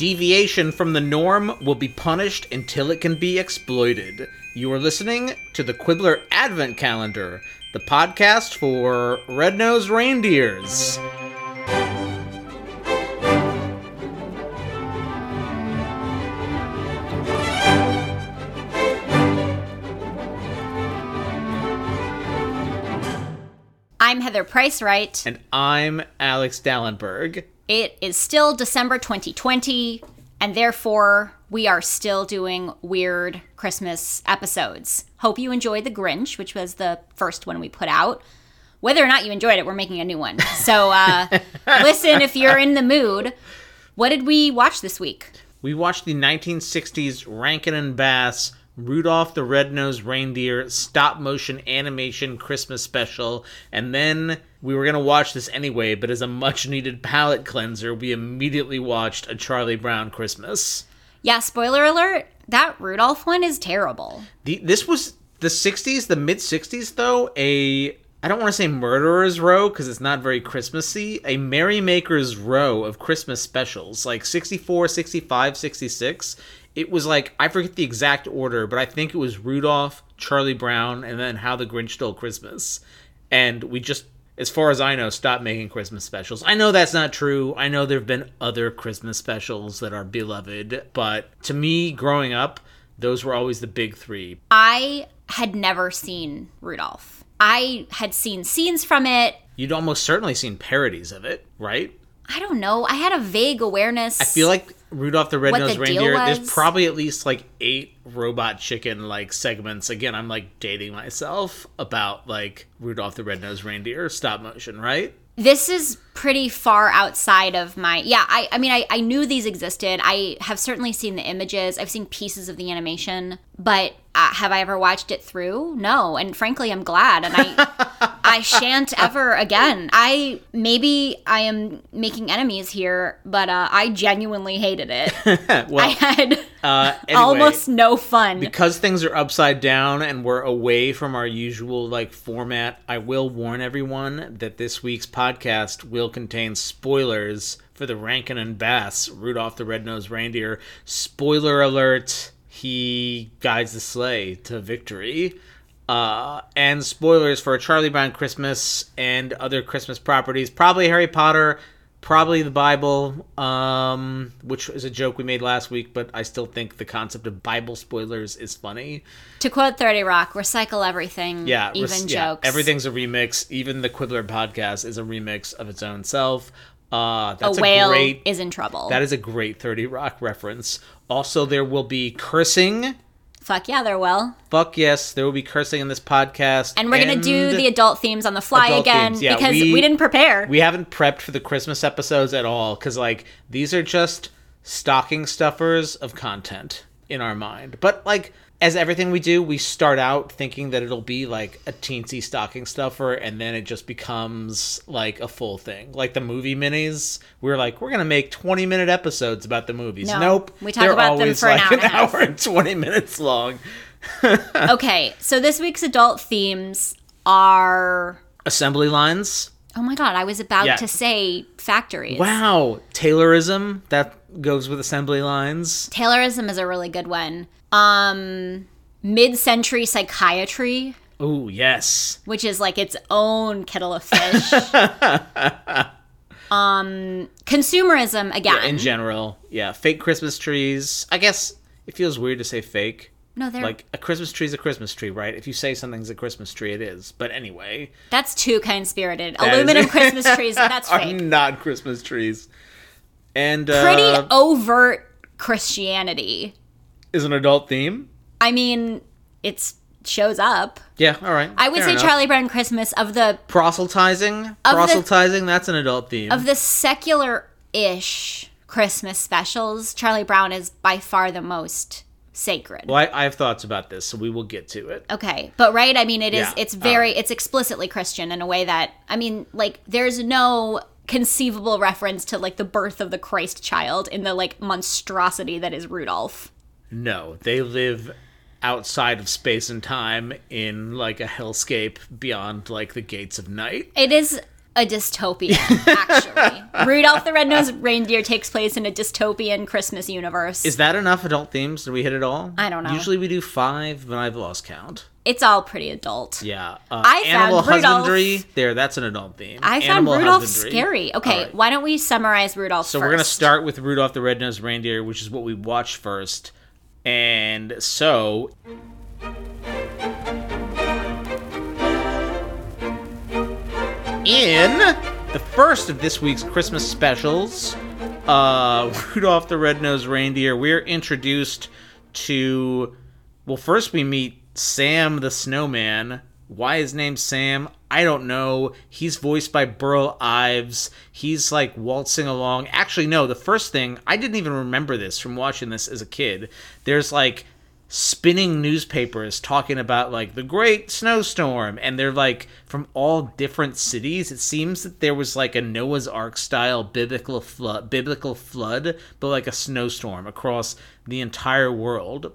Deviation from the norm will be punished until it can be exploited. You are listening to the Quibbler Advent Calendar, the podcast for red nosed reindeers. I'm Heather Price Wright. And I'm Alex Dallenberg. It is still December 2020, and therefore we are still doing weird Christmas episodes. Hope you enjoyed The Grinch, which was the first one we put out. Whether or not you enjoyed it, we're making a new one. So uh, listen if you're in the mood. What did we watch this week? We watched the 1960s Rankin and Bass Rudolph the Red-Nosed Reindeer stop motion animation Christmas special, and then we were going to watch this anyway, but as a much needed palate cleanser, we immediately watched A Charlie Brown Christmas. Yeah, spoiler alert, that Rudolph one is terrible. The, this was the 60s, the mid 60s, though, a. I don't want to say murderer's row because it's not very Christmassy. A merrymaker's row of Christmas specials, like 64, 65, 66 it was like I forget the exact order, but I think it was Rudolph, Charlie Brown, and then How the Grinch Stole Christmas. And we just, as far as I know, stopped making Christmas specials. I know that's not true. I know there have been other Christmas specials that are beloved, but to me, growing up, those were always the big three. I had never seen Rudolph. I had seen scenes from it. You'd almost certainly seen parodies of it, right? I don't know. I had a vague awareness. I feel like Rudolph the Red-Nosed the Reindeer. There's probably at least like eight robot chicken like segments. Again, I'm like dating myself about like Rudolph the Red-Nosed Reindeer stop motion, right? This is pretty far outside of my yeah, I I mean I, I knew these existed. I have certainly seen the images. I've seen pieces of the animation, but uh, have I ever watched it through? No, and frankly, I'm glad, and I I shan't ever again. I maybe I am making enemies here, but uh, I genuinely hated it. well, I had uh, anyway, almost no fun because things are upside down and we're away from our usual like format. I will warn everyone that this week's podcast will contain spoilers for the Rankin and Bass Rudolph the Red-Nosed Reindeer. Spoiler alert he guides the sleigh to victory. Uh, and spoilers for Charlie Brown Christmas and other Christmas properties. Probably Harry Potter, probably the Bible, um, which is a joke we made last week, but I still think the concept of Bible spoilers is funny. To quote 30 Rock, recycle everything, yeah, even jokes. Yeah, everything's a remix. Even the Quibbler podcast is a remix of its own self. Uh, that's a whale a great, is in trouble. That is a great 30 Rock reference. Also, there will be cursing. Fuck yeah, there will. Fuck yes, there will be cursing in this podcast. And we're and to do the adult themes on the fly again yeah, because we, we didn't prepare. We haven't prepped for the Christmas episodes at all because, like, these are just stocking stuffers of content in our mind. But, like, as everything we do, we start out thinking that it'll be like a teensy stocking stuffer, and then it just becomes like a full thing. Like the movie minis, we're like, we're gonna make twenty minute episodes about the movies. No, nope, we talk about them for like an, hour, an hour and twenty minutes long. okay, so this week's adult themes are assembly lines. Oh my god, I was about yeah. to say factories. Wow, Taylorism that goes with assembly lines. Taylorism is a really good one um mid-century psychiatry. Oh, yes. Which is like its own kettle of fish. um consumerism again. Yeah, in general. Yeah, fake Christmas trees. I guess it feels weird to say fake. No, they're like a Christmas tree is a Christmas tree, right? If you say something's a Christmas tree, it is. But anyway, that's too kind spirited. Aluminum Christmas trees, that's fake. Are not Christmas trees. And uh, pretty overt Christianity is an adult theme. I mean, it shows up. Yeah, all right. I would say enough. Charlie Brown Christmas of the proselytizing. Of proselytizing, the, that's an adult theme. Of the secular-ish Christmas specials, Charlie Brown is by far the most sacred. Well, I, I, have thoughts about this, so we will get to it. Okay, but right, I mean, it is. Yeah. It's very. It's explicitly Christian in a way that I mean, like, there's no conceivable reference to like the birth of the Christ child in the like monstrosity that is Rudolph. No, they live outside of space and time in like a hellscape beyond like the gates of night. It is a dystopian, actually. Rudolph the Red-Nosed Reindeer takes place in a dystopian Christmas universe. Is that enough adult themes? Did we hit it all? I don't know. Usually we do five, but I've lost count. it's all pretty adult. Yeah. Uh, I found animal Rudolph- husbandry. There, that's an adult theme. I found Animal Rudolph husbandry. scary. Okay, All right. why don't we summarize Rudolph So first? we're gonna start with Rudolph the Red-Nosed Reindeer, which is what we watched first. And so in the first of this week's Christmas specials, uh, Rudolph the Red-Nosed Reindeer, we're introduced to well, first we meet Sam the Snowman. Why his name's Sam? I don't know. He's voiced by Burl Ives. He's like waltzing along. Actually, no, the first thing, I didn't even remember this from watching this as a kid. There's like spinning newspapers talking about like the great snowstorm and they're like from all different cities it seems that there was like a noah's ark style biblical flood biblical flood but like a snowstorm across the entire world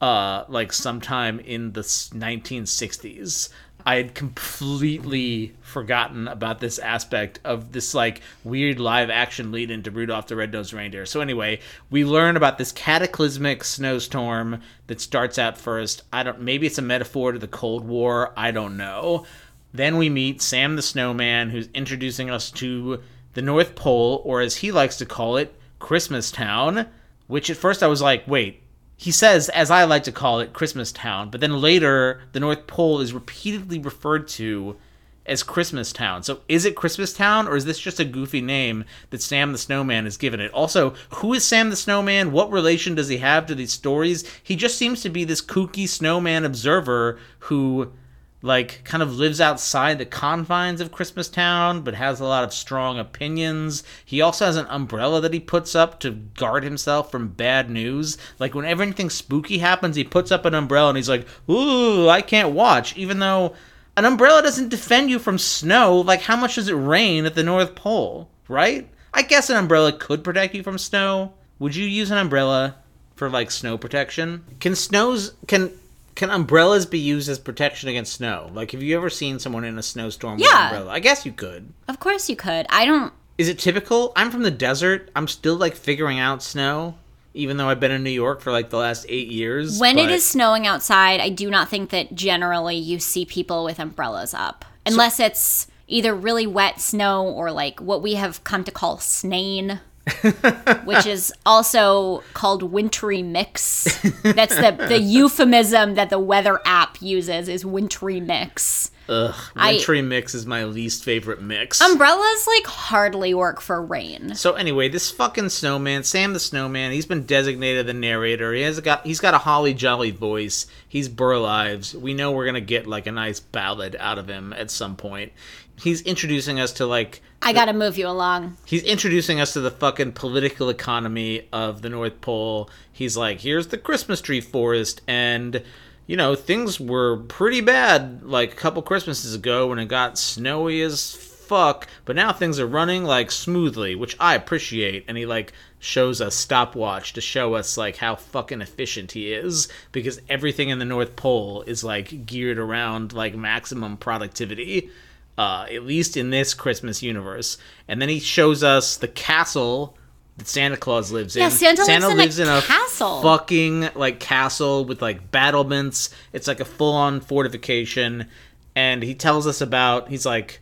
uh like sometime in the 1960s i had completely forgotten about this aspect of this like weird live action lead into rudolph the red-nosed reindeer. So anyway we learn about this cataclysmic snowstorm that starts out first. I don't maybe it's a metaphor to the cold war. I don't know. Then we meet sam the snowman who's introducing us to the north pole or as he likes to call it christmas town which at first i was like wait he says, as I like to call it, Christmas Town, but then later the North Pole is repeatedly referred to as Christmas Town. So is it Christmas Town or is this just a goofy name that Sam the Snowman has given it? Also, who is Sam the Snowman? What relation does he have to these stories? He just seems to be this kooky snowman observer who like kind of lives outside the confines of Christmas Town, but has a lot of strong opinions. He also has an umbrella that he puts up to guard himself from bad news. Like whenever anything spooky happens, he puts up an umbrella and he's like, "Ooh, I can't watch," even though an umbrella doesn't defend you from snow. Like how much does it rain at the North Pole, right? I guess an umbrella could protect you from snow. Would you use an umbrella for like snow protection? Can snows can can umbrellas be used as protection against snow? Like, have you ever seen someone in a snowstorm with Yeah. an umbrella? I guess you could. Of course you could. I don't. Is it typical? I'm from the desert. I'm still like figuring out snow, even though I've been in New York for like the last eight years. When it but- is snowing outside, I do not think that generally you see people with umbrellas up. Unless it's either really wet snow or like what we have come to call snain. which is also called wintry mix. That's the, the euphemism that the weather app uses is wintry mix. Ugh, I- wintry mix is my least favorite mix. Umbrellas like hardly work for rain. So anyway, this fucking snowman, Sam the Snowman, he's been designated the narrator. He has got he's got a holly jolly voice. He's Burl Ives. We know we're gonna get like a nice ballad out of him at some point. He's introducing us to like I gotta move you along. he's introducing us to the fucking political economy of the North Pole. He's like, here's the Christmas tree forest, and you know things were pretty bad like a couple Christmases ago when it got snowy as fuck, but now things are running like smoothly, which I appreciate. And he like shows a stopwatch to show us like how fucking efficient he is because everything in the North Pole is like geared around like maximum productivity uh, at least in this Christmas universe. And then he shows us the castle that Santa Claus lives in. Yeah, Santa lives in a castle. fucking like castle with like battlements. It's like a full on fortification. And he tells us about. He's like,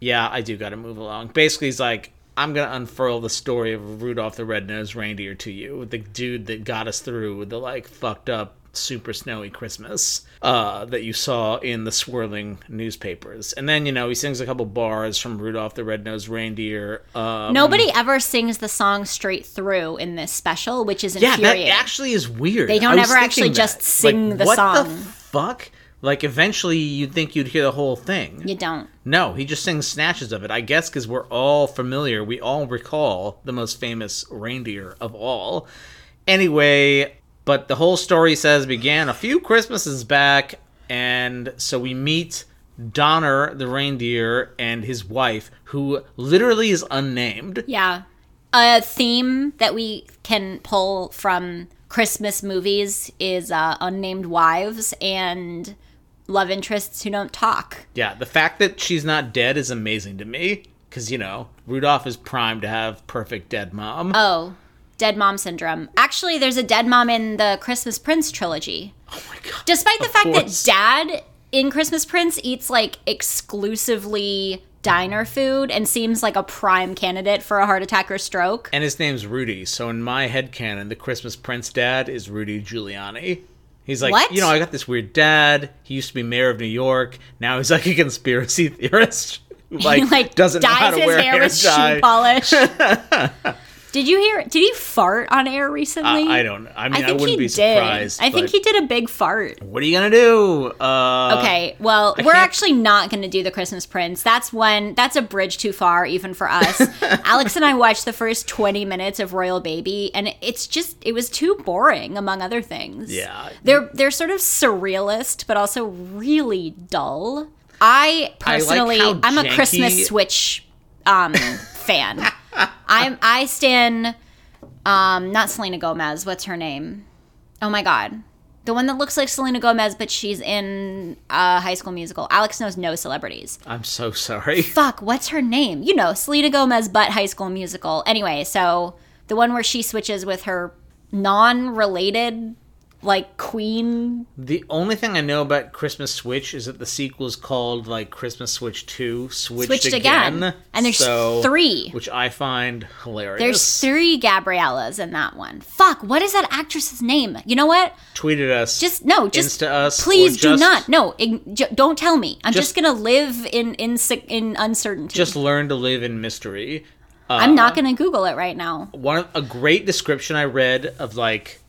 "Yeah, I do got to move along." Basically, he's like. I'm gonna unfurl the story of Rudolph the Red-Nosed Reindeer to you, the dude that got us through the like fucked up super snowy Christmas uh, that you saw in the swirling newspapers. And then, you know, he sings a couple bars from Rudolph the Red-Nosed Reindeer. Um, Nobody ever sings the song straight through in this special, which is yeah, that actually is weird. They don't ever actually thinking just sing Like, the what song. the fuck? Like, eventually you'd think you'd hear the whole thing. you don't. No, he just sings snatches of it. I guess because we're all familiar. We all recall the most famous reindeer of all. Anyway, but the whole story says began a few Christmases back, and so we meet Donner the reindeer and his wife, who literally is unnamed. Yeah. A theme that we can pull from Christmas movies is uh, unnamed wives, and love interests who don't talk. Yeah, the fact that she's not dead is amazing to me because you know Rudolph is primed to have perfect dead mom. Oh, dead mom syndrome. Actually, there's a dead mom in the Christmas Prince trilogy. oh my god! Despite the Of fact course. that dad in Christmas Prince eats like exclusively diner food and seems like a prime candidate for a heart attack or stroke. and his name's Rudy. So in my head canon, the Christmas Prince dad is Rudy Giuliani. He's like, What? you know, I got this weird dad. He used to be mayor of New York. Now he's like a conspiracy theorist. who, Like, he like doesn't know dyes how to his wear hair hair with dye. shoe polish. did you hear? Did he fart on air recently? I, I don't know. I mean, I, think wouldn't he be did. I think he did a big fart. What are you gonna do? Uh, Okay, well, we're can't- actually not going to do the Christmas Prince. That's one. That's a bridge too far, even for us. Alex and I watched the first twenty minutes of Royal Baby, and it's just it was too boring, among other things. Yeah. they're they're sort of surrealist, but also really dull. I personally, how I'm a Christmas Switch um, fan. I'm I stand, um, not Selena Gomez. What's her name? Oh my god. The one that looks like Selena Gomez, but she's in a high school musical. Alex knows no celebrities. I'm so sorry. Fuck, what's her name? You know, Selena Gomez, but high school musical. Anyway, so the one where she switches with her non related, like, queen. The only thing I know about Christmas Switch is that the sequel is called like Christmas Switch Two, Switched, Switched Again. And there's So- three. which I find hilarious. There's three Gabriellas in that one. Fuck, what is that actress's name? You know what? Tweeted us. Just no, just Insta us, Please do just- not. No, ig- j- don't tell me. I'm just, Just- gonna live in in in uncertainty. just learn to live in mystery. I'm not uh, gonna Google it right now. One a great description I read of like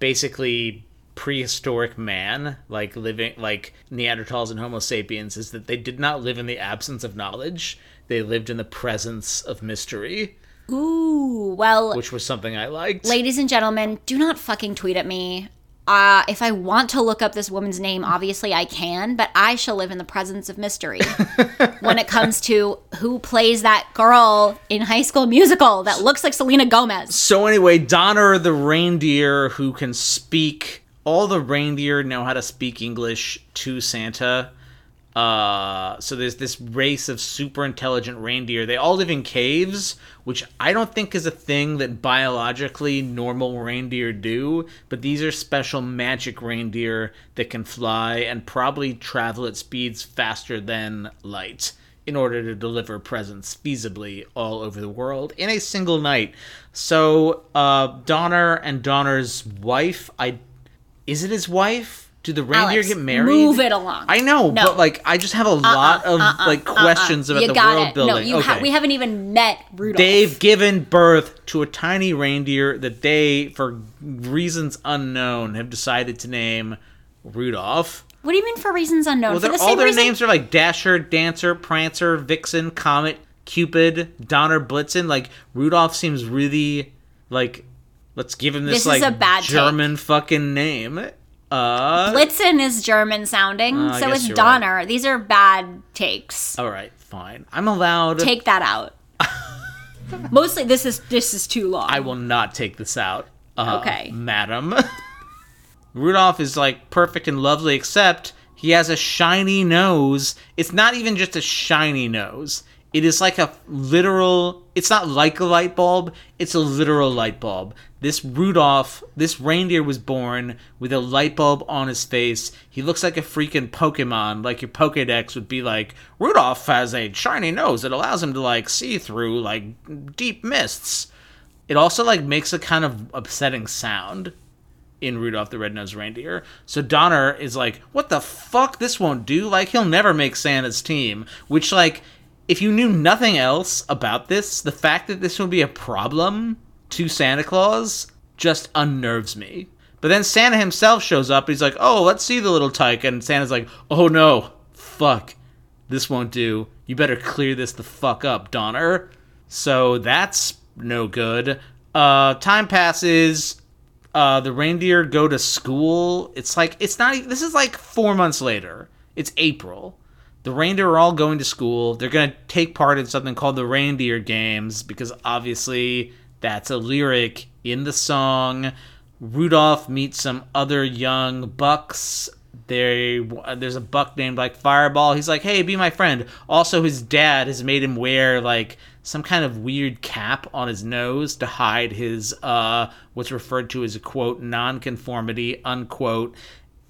basically prehistoric man, like living like Neanderthals and Homo sapiens, is that they did not live in the absence of knowledge. They lived in the presence of mystery, Ooh, well, which was something I liked. ladies and gentlemen, do not fucking tweet at me. Uh, if I want to look up this woman's name, obviously I can, but I shall live in the presence of mystery when it comes to who plays that girl in High School Musical that looks like Selena Gomez. So anyway, Donner the reindeer who can speak all the reindeer know how to speak English to Santa. Uh so there's this race of super intelligent reindeer. They all live in caves, which I don't think is a thing that biologically normal reindeer do, but these are special magic reindeer that can fly and probably travel at speeds faster than light in order to deliver presents feasibly all over the world in a single night. So, uh, Donner and Donner's wife, I is it his wife? Do the reindeer Alex, get married? move it along. I know, No. but like, I just have a lot uh-uh, of uh-uh, like uh-uh. questions about you the world it. building. No, you okay. ha- we haven't even met Rudolph. They've given birth to a tiny reindeer that they, for reasons unknown, have decided to name Rudolph. What do you mean for reasons unknown? Well, for the all their reason- names are like Dasher, Dancer, Prancer, Vixen, Comet, Cupid, Donner, Blitzen. Like Rudolph seems really like let's give him this, This like a bad take. German fucking name. Uh, Blitzen is German sounding, Uh, so you're Donner. These are bad takes. all right, fine. I'm allowed. Take that out. Mostly, this is this is too long. I will not take this out. Uh, Okay. madam. Rudolph is like perfect and lovely, except he has a shiny nose. It's not even just a shiny nose. It is like a literal. It's not like a light bulb. It's a literal light bulb. This Rudolph, this reindeer was born with a light bulb on his face. He looks like a freaking Pokemon. Like your Pokedex would be like, Rudolph has a shiny nose that allows him to like see through like deep mists. It also like makes a kind of upsetting sound in Rudolph the Red-Nosed Reindeer. So Donner is like, "What the fuck? This won't do. Like he'll never make Santa's team." Which like if you knew nothing else about this, the fact that this would be a problem to Santa Claus just unnerves me. But then Santa himself shows up. He's like, "Oh, let's see the little tyke." And Santa's like, "Oh no. Fuck. This won't do. You better clear this the fuck up, Donner." So that's no good. Uh, time passes. Uh, the reindeer go to school. It's like it's not. This is like four months later. It's April. The reindeer are all going to school. They're gonna take part in something called the Reindeer Games because obviously that's a lyric in the song. Rudolph meets some other young bucks they there's a buck named like Fireball. He's like, "Hey, be my friend." Also, his dad has made him wear like some kind of weird cap on his nose to hide his uh what's referred to as a quote nonconformity unquote.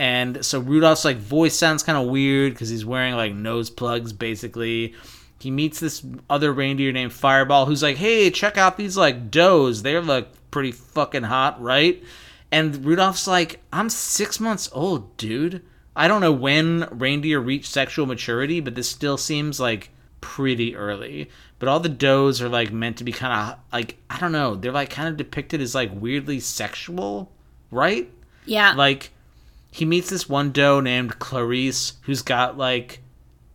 And so Rudolph's like voice sounds kind of weird because he's wearing like nose plugs basically. He meets this other reindeer named Fireball who's like, "Hey, check out these like does. They're like pretty fucking hot, right?" And Rudolph's like, "I'm 6 months old, dude." I don't know when reindeer reach sexual maturity, but this still seems like pretty early. But all the does are like meant to be kind of like I don't know, they're like kind of depicted as like weirdly sexual, right? Yeah. Like he meets this one doe named Clarice who's got like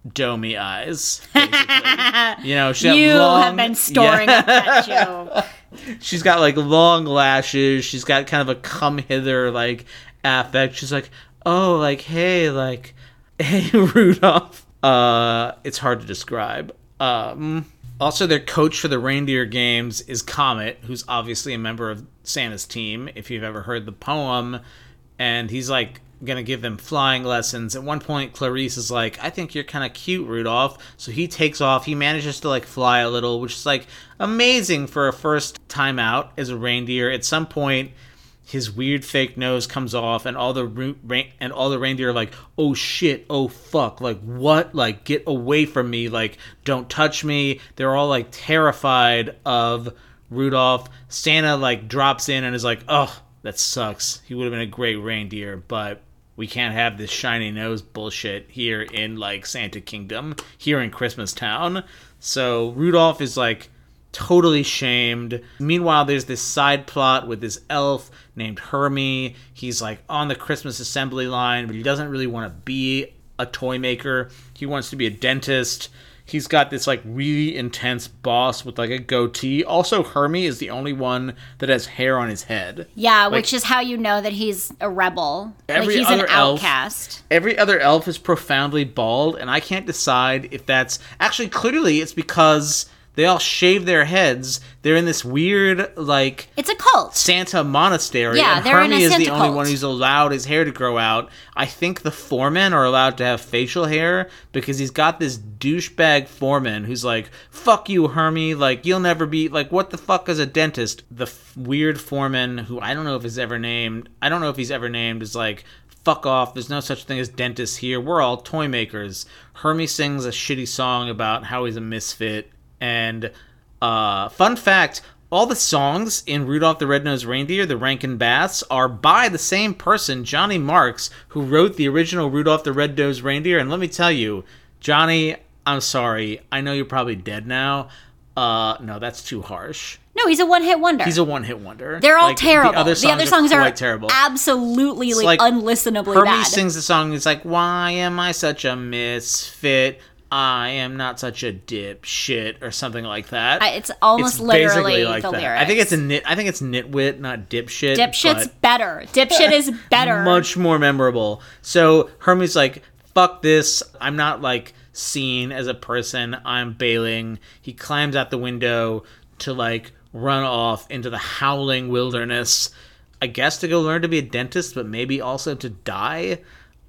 domey eyes. Basically. you know, she you long, have been storing yeah. up that joke. She's got like long lashes. She's got kind of a come hither like affect. She's like, oh, like hey, like hey, Rudolph. Uh, it's hard to describe. Um, also, their coach for the reindeer games is Comet, who's obviously a member of Santa's team. If you've ever heard the poem, and he's like gonna give him flying lessons. At one point, Clarice is like, "I think you're kind of cute, Rudolph." So he takes off. He manages to like fly a little, which is like amazing for a first time out as a reindeer. At some point, his weird fake nose comes off, and all the ra- and all the reindeer are like, "Oh shit! Oh fuck! Like what? Like get away from me! Like don't touch me!" They're all like terrified of Rudolph. Santa like drops in and is like, "Oh." That sucks. He would have been a great reindeer, but we can't have this shiny nose bullshit here in like Santa Kingdom, here in Christmas Town. So Rudolph is like totally shamed. Meanwhile, there's this side plot with this elf named Hermie. He's like on the Christmas assembly line, but he doesn't really want to be a toy maker. He wants to be a dentist. He's got this like really intense boss with like a goatee. Also, Hermie is the only one that has hair on his head. Yeah, Like- which is how you know that he's a rebel. Every like he's an other elf- outcast. Every other elf is profoundly bald, and I can't decide if that's actually clearly it's because they all shave their heads. They're in this weird like It's a cult. Santa monastery, Yeah, and they're in a Hermie is the Santa only cult. one who's allowed his hair to grow out. I think the foremen are allowed to have facial hair because he's got this douchebag foreman who's like, "Fuck you, Hermie! Like you'll never be like what the fuck is a dentist?" The f- weird foreman who I don't know if he's ever named. I don't know if he's ever named is like. Fuck off. There's no such thing as dentists here. We're all toy makers. Hermie sings a shitty song about how he's a misfit. And uh, fun fact all the songs in Rudolph the Red-Nosed Reindeer, the Rankin Bass, are by the same person, Johnny Marks, who wrote the original Rudolph the Red-Nosed Reindeer. And let me tell you, Johnny, I'm sorry. I know you're probably dead now. Uh, no, that's too harsh. No, he's a one-hit wonder. He's a one-hit wonder. They're all Like, terrible. The other songs, are, quite terrible. absolutely like, like unlistenably Hermie bad. sings the song. It's like, "Why am I such a misfit? I am not such a dipshit," or something like that. I- it's almost It's literally like the that. lyrics. I think it's a nit. I think it's nitwit, not dipshit. Dipshit's better. Dipshit is better. much more memorable. So Hermie's like, "Fuck this! I'm not like seen as a person. I'm bailing." He climbs out the window to like run off into the howling wilderness. I guess to go learn to be a dentist, but maybe also to die.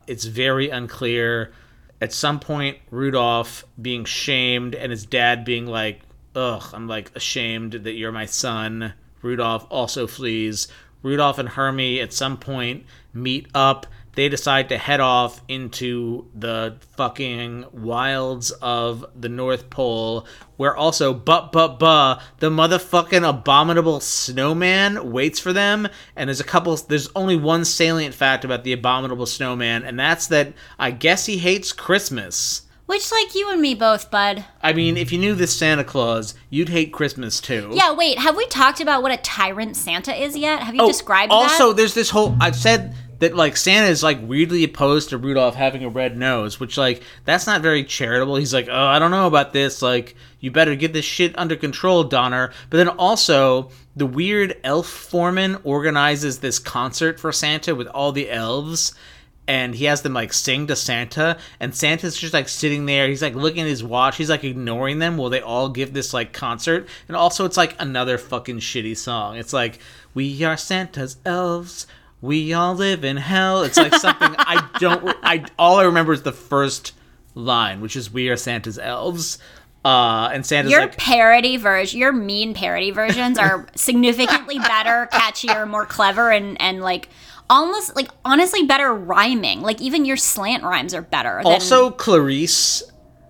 It's very unclear. At some point, Rudolph being shamed and his dad being like, ugh, I'm like ashamed that you're my son. Rudolph also flees. Rudolph and Hermie at some point meet up. They decide to head off into the fucking wilds of the North Pole, where also, but, but, but, the motherfucking abominable snowman waits for them. And there's a couple, there's only one salient fact about the abominable snowman, and that's that I guess he hates Christmas. Which, like you and me both, bud. I mean, if you knew this Santa Claus, you'd hate Christmas too. Yeah, wait. Have we talked about what a tyrant Santa is yet? Have you Oh, described also, that? Also, there's this whole. I've said that like Santa is like weirdly opposed to Rudolph having a red nose, which like that's not very charitable. He's like, oh, I don't know about this. Like, you better get this shit under control, Donner. But then also, the weird elf foreman organizes this concert for Santa with all the elves. And he has them like sing to Santa, and Santa's just like sitting there. He's like looking at his watch. He's like ignoring them while they all give this like concert. And also, it's like another fucking shitty song. It's like, We are Santa's elves. We all live in hell. It's like something I don't. I all I remember is the first line, which is "We are Santa's elves." Uh, and Santa's Your like, parody version, your mean parody versions are significantly better, catchier, more clever, and and like almost like honestly better rhyming. Like even your slant rhymes are better. Than, also Clarice,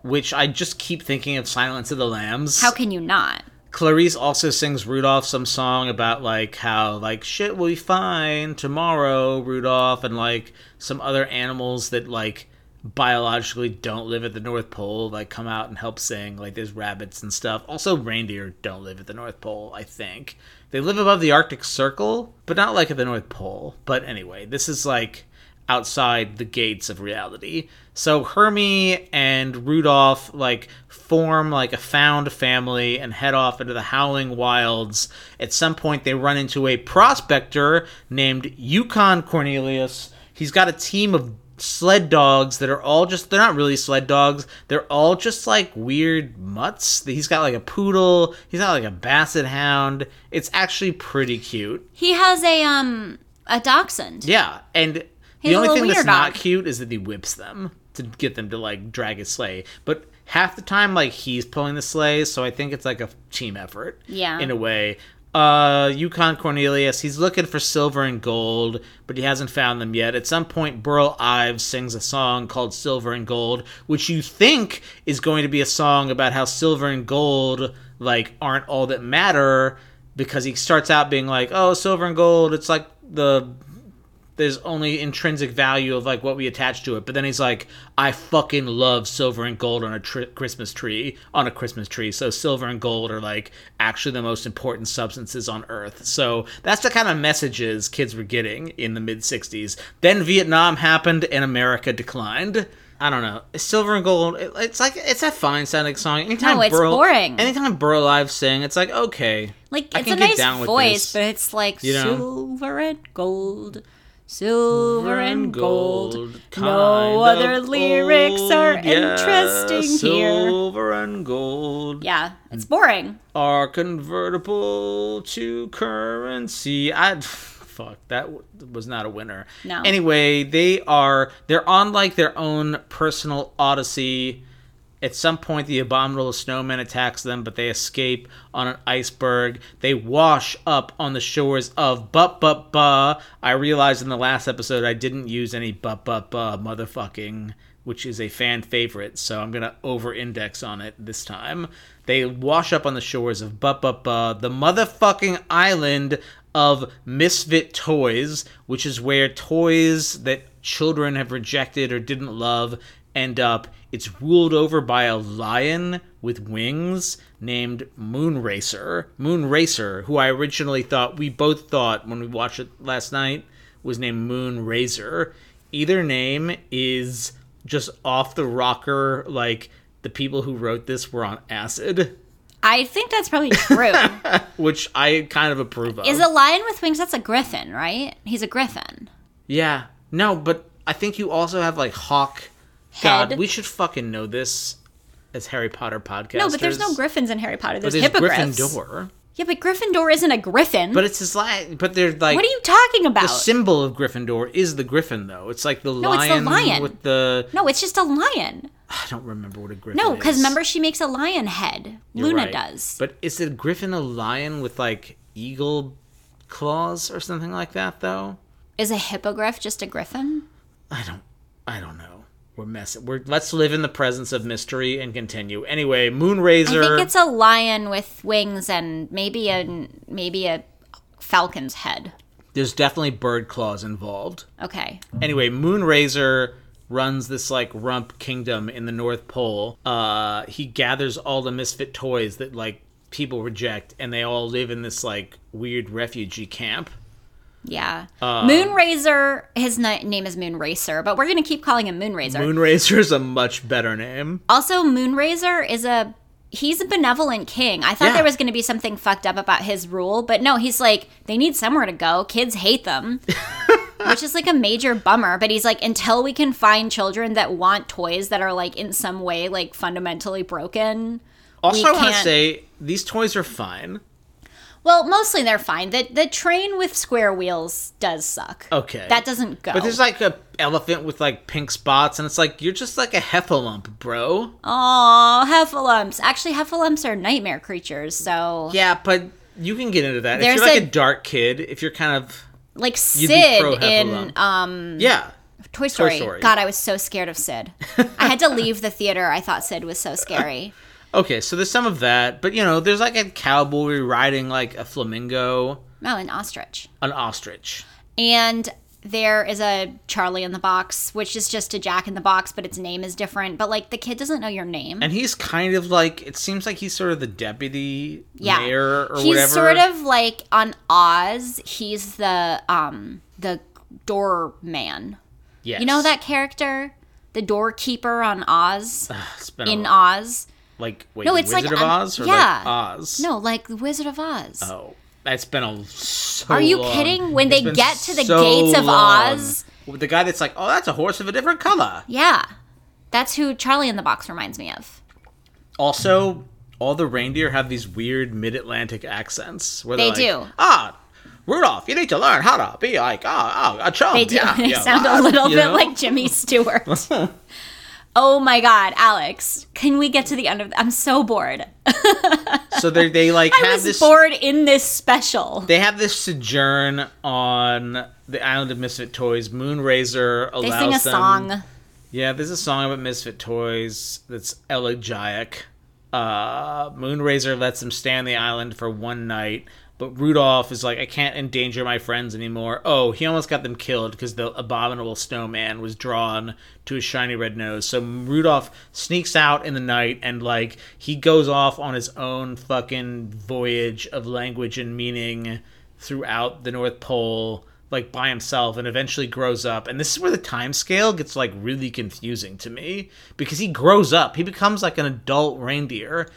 which I just keep thinking of Silence of the Lambs. how can you not? Clarice also sings Rudolph some song about like how like shit will be fine tomorrow, Rudolph, and like some other animals that like biologically don't live at the North Pole like come out and help sing. Like there's rabbits and stuff. Also reindeer don't live at the North Pole, I think. They live above the Arctic Circle, but not like at the North Pole. But anyway, this is like outside the gates of reality. So Hermie and Rudolph like form like a found family and head off into the howling wilds. At some point they run into a prospector named Yukon Cornelius. He's got a team of sled dogs that are all just they're not really sled dogs. They're all just like weird mutts. He's got like a poodle, he's got like a basset hound. It's actually pretty cute. He has a um a dachshund. Yeah, and He's the only thing that's wiener not cute is that he whips them to get them to like drag his sleigh. But half the time, like he's pulling the sleigh, so I think it's like a team effort. Yeah. in a way. Uh, Yukon Cornelius, he's looking for silver and gold, but he hasn't found them yet. At some point, Burl Ives sings a song called Silver and Gold, which you think is going to be a song about how silver and gold, like, aren't all that matter, because he starts out being like, oh, silver and gold, it's like the there's only intrinsic value of like what we attach to it. But then he's like, I fucking love silver and gold on a tri- Christmas tree, on a Christmas tree. So silver and gold are like actually the most important substances on Earth. So that's the kind of messages kids were getting in the mid '60s. Then Vietnam happened and America declined. I don't know. Silver and gold. it- it's like it's a fine sounding song. Anytime No, it's Burl, boring. Anytime Burl Ives sing, it's like okay. Like I it's a nice down voice, but it's like You know? silver and gold. Silver and gold. No other lyrics are yeah, interesting here. Silver and gold Yeah, it's boring. are convertible to currency. I fuck that was not a winner. No. Anyway, they are they're on like their own personal odyssey. At some point, the abominable snowman attacks them, but they escape on an iceberg. They wash up on the shores of But But Ba. I realized in the last episode I didn't use any But But Ba motherfucking, which is a fan favorite, so I'm gonna over index on it this time. They wash up on the shores of But But Ba, the motherfucking island of misfit toys, which is where toys that children have rejected or didn't love end up. It's ruled over by a lion with wings named Moonracer. Moonracer, who I originally thought we both thought when we watched it last night was named Moonrazer. Either name is just off the rocker like the people who wrote this were on acid, I think that's probably true. which I kind of approve of. Is a lion with wings? That's a griffin, right? He's a griffin. Yeah. No, but I think you also have like Hawk. Head. God, we should fucking know this as Harry Potter podcasters. No, but there's no griffins in Harry Potter. But There's, there's hippogriffs. Gryffindor. Yeah, but Gryffindor isn't a griffin. But it's his like. But they're like. what are you talking about? The symbol of Gryffindor is the griffin, though. It's like the No, it's the lion, lion. with the. no, it's just a lion. I don't remember what a griffin No, because remember she makes a lion head. You're Luna right. does. But is a griffin a lion with like eagle claws or something like that, though? Is a hippogriff just a griffin? I don't I don't know. We're messing. We're let's live in the presence of mystery and continue. Anyway, Moonrazer. I think it's a lion with wings and maybe a maybe a falcon's head. there's definitely bird claws involved. Okay. Anyway, Moonrazer runs this like rump kingdom in the North Pole. Uh, he gathers all the misfit toys that like people reject, and they all live in this like weird refugee camp. Yeah. Uh, Moonrazer, his ni- name is Moonracer, but we're going to keep calling him Moonrazer. Moonrazer is a much better name. also, Moonrazer is a he's a benevolent king. I thought Yeah. there was going to be something fucked up about his rule, but no, he's like they need somewhere to go. Kids hate them. Which is like a major bummer, but he's like until we can find children that want toys that are like in some way like fundamentally broken. Also, we I want to can't- say these toys are fine. Well, mostly they're fine. The the train with square wheels does suck. Okay. That doesn't go. But there's like a elephant with like pink spots, and it's like you're just like a heffalump, bro. Aw, heffalumps. Actually, heffalumps are nightmare creatures. So, Yeah, but you can get into that. There's if you're like a- a, dark kid, if you're kind of like You'd be pro Sid in um, yeah, Toy Story. Story. God, I was so scared of Sid. I had to leave the theater. I thought Sid was so scary. Okay. So there's some of that, but you know, there's like a cowboy riding like a flamingo, Oh, an ostrich. an ostrich. And there is a Charlie in the Box, which is just a Jack in the Box, but its name is different. But like the kid doesn't know your name. And he's kind of like it seems like he's sort of the deputy yeah, mayor or he's whatever. sort of like on Oz. He's the um the doorman. yes. You know that character, the doorkeeper on Oz in Oz. Like wait, No, it's like, Wizard of um, Oz or yeah. like Oz. No, like the Wizard of Oz. Oh, that's been a so Are you long. kidding? When It's they get to the so gates of long. Oz? The guy that's like, oh, that's a horse of a different color. Yeah, that's who Charlie in the Box reminds me of. Also, all the reindeer have these weird mid-Atlantic accents. Where They like, do. Ah, Rudolph, you need to learn how to be like ah, ah a chum. They do. Yeah, they yeah, sound ah," a little bit know? like Jimmy Stewart. oh my God, Alex! Can we get to the end of? I'm so bored. So they they like I have was this. bored in this special. They have this sojourn on the island of Misfit Toys. Moonrazer allows They sing a them. song. Yeah, there's a song about Misfit Toys that's elegiac. Uh, Moonrazer lets them stay on the island for one night, but Rudolph is like, I can't endanger my friends anymore. Oh, he almost got them killed because the abominable snowman was drawn to his shiny red nose. So Rudolph sneaks out in the night and, like, he goes off on his own fucking voyage of language and meaning throughout the North Pole like by himself and eventually grows up and this is where the time scale gets like really confusing to me because he grows up he becomes like an adult reindeer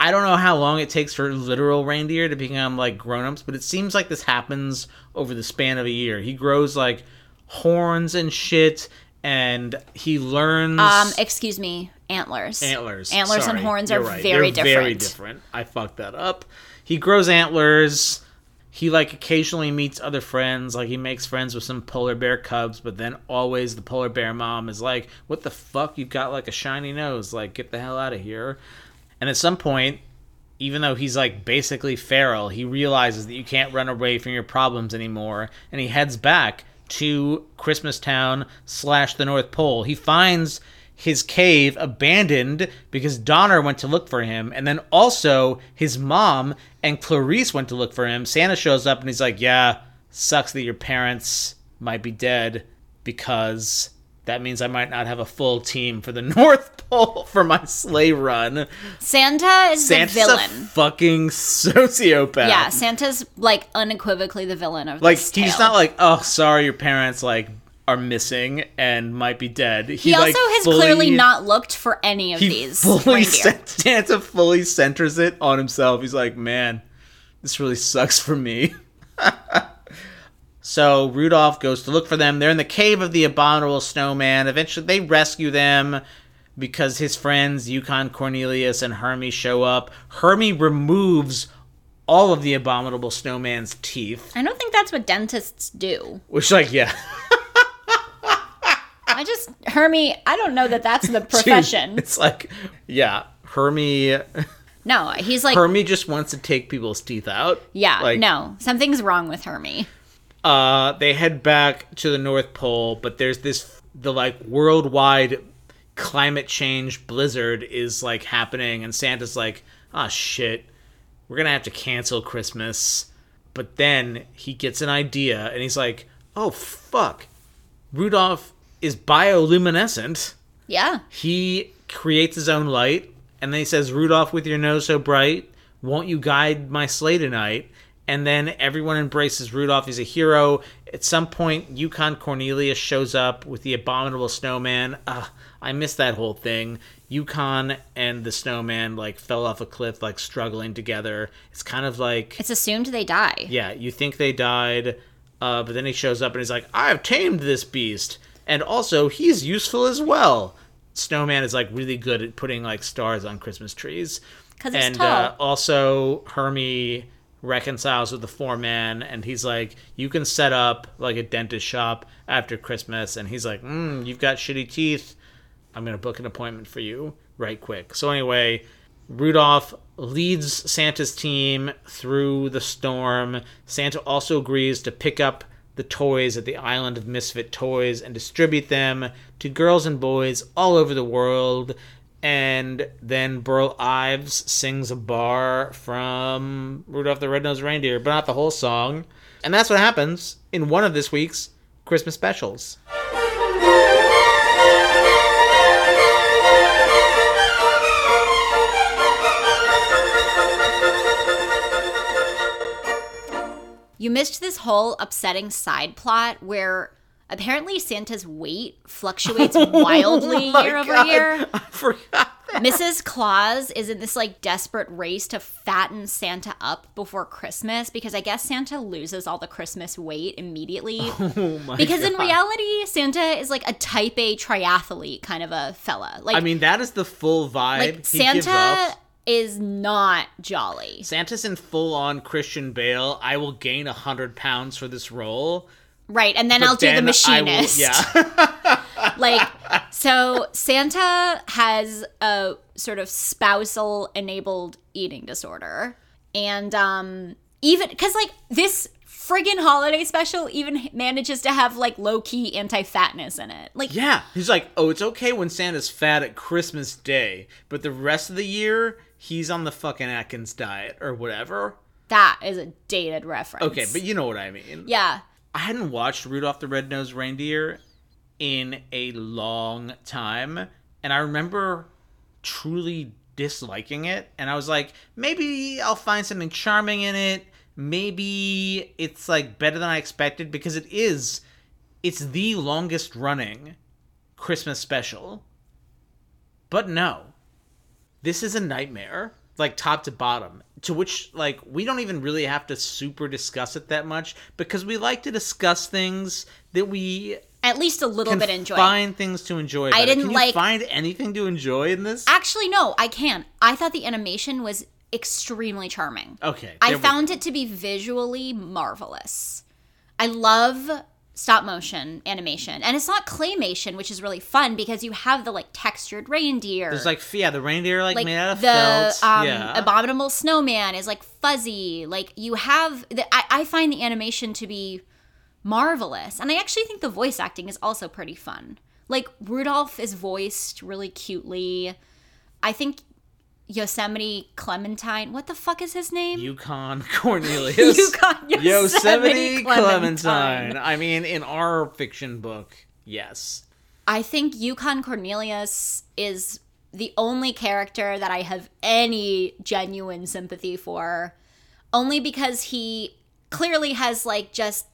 i don't know how long it takes for literal reindeer to become like grown-ups but it seems like this happens over the span of a year he grows like horns and shit and he learns Um, excuse me, antlers. antlers. Antlers and Sorry, horns you're are right. very They're different. Very different. I fucked that up. He grows antlers. He like occasionally meets other friends. Like he makes friends with some polar bear cubs, but then always the polar bear mom is like, "What the fuck? You've got like a shiny nose. Like get the hell out of here." And at some point, even though he's like basically feral, he realizes that you can't run away from your problems anymore, and he heads back to Christmas Town slash the North Pole. He finds his cave abandoned because Donner went to look for him, and then also his mom and Clarice went to look for him. Santa shows up and he's like, "Yeah, sucks that your parents might be dead because." That means I might not have a full team for the North Pole for my sleigh run. Santa is Santa's the a villain. fucking sociopath. yeah, Santa's like unequivocally the villain of like this he's tale. not like, oh, sorry, your parents like are missing and might be dead. He, He like, also has fully- clearly not looked for any of He these fully cent- Santa fully centers it on himself. He's like, man, this really sucks for me. so Rudolph goes to look for them. They're in the cave of the abominable snowman. Eventually, they rescue them because his friends Yukon Cornelius and Hermie show up. Hermie removes all of the abominable snowman's teeth, I don't think that's what dentists do. which, like, yeah. I just Hermie. I don't know that that's the Dude, profession. it's like, yeah, Hermie. no, he's like, Hermie just wants to take people's teeth out. yeah, like, no, something's wrong with Hermie. Uh, they head back to the North Pole, but there's this the like worldwide climate change blizzard is like happening, and Santa's like, "Ah, shit, we're gonna have to cancel Christmas." But then he gets an idea, and he's like, "Oh fuck, Rudolph is bioluminescent." Yeah, he creates his own light and then he says rudolph with your nose so bright won't you guide my sleigh tonight and then everyone embraces rudolph he's a hero at some point yukon cornelius shows up with the abominable snowman Ugh, i missed that whole thing yukon and the snowman like fell off a cliff like struggling together it's kind of like it's assumed they die. yeah, you think they died, uh, but then he shows up and he's like, I have tamed this beast. And also, he's useful as well. Snowman is like really good at putting like stars on Christmas trees. and. Uh, also, Hermie reconciles with the foreman and he's like you can set up like a dentist shop after christmas. And he's like mm, you've got shitty teeth. I'm gonna book an appointment for you right quick. So anyway rudolph leads santa's team through the storm. Santa also agrees to pick up the toys at the island of misfit toys and distribute them to girls and boys all over the world and then Burl Ives sings a bar from Rudolph the Red-Nosed Reindeer, but not the whole song. And that's what happens in one of this week's Christmas specials. You missed this whole upsetting side plot where apparently Santa's weight fluctuates oh wildly Oh year over God, year. I forgot that. Mrs. Claus is in this like desperate race to fatten Santa up before Christmas because I guess Santa loses all the Christmas weight immediately. Oh my because in reality, Santa is like a type A triathlete kind of a fella. Like, I mean, that is the full vibe like he Santa off. is not jolly. Santa's in full on Christian Bale. I will gain a hundred pounds for this role. Right, and then but I'll do the then I will- machinist. yeah. like so santa has a sort of spousal enabled eating disorder and um even because like this friggin holiday special even manages to have like low-key anti-fatness in it like Yeah, he's like, oh, it's okay when Santa's fat at Christmas Day, but the rest of the year he's on the fucking Atkins diet or whatever. that is a dated reference Okay, but you know what I mean. yeah I hadn't watched Rudolph the Red-Nosed Reindeer in a long time, and I remember truly disliking it, and I was like, maybe I'll find something charming in it. Maybe it's like better than I expected because it is. It's the longest running Christmas special. But no. This is a nightmare, like top to bottom. To which, like, we don't even really have to super discuss it that much because we like to discuss things that we at least a little bit enjoy find things to enjoy. about it. didn't like- find anything to enjoy in this. actually no i can i thought the animation was extremely charming Okay, I found go. it to be visually marvelous. I love stop motion animation, and it's not claymation, which is really fun because you have the like textured reindeer. There's like yeah, the reindeer like, like made out of the felt. um, yeah, abominable snowman is like fuzzy. Like you have the I, I find the animation to be marvelous, and I actually think the voice acting is also pretty fun. Like Rudolph is voiced really cutely. I think Yosemite Clementine. What the fuck is his name? Yukon Cornelius. Yukon Yosemite Yosemite Clementine. Clementine. I mean, in our fiction book, yes. I think Yukon Cornelius is the only character that I have any genuine sympathy for, only because he clearly has like just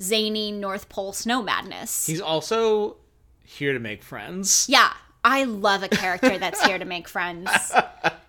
zany North Pole snow madness. He's also here to make friends. yeah, I love a character that's here to make friends.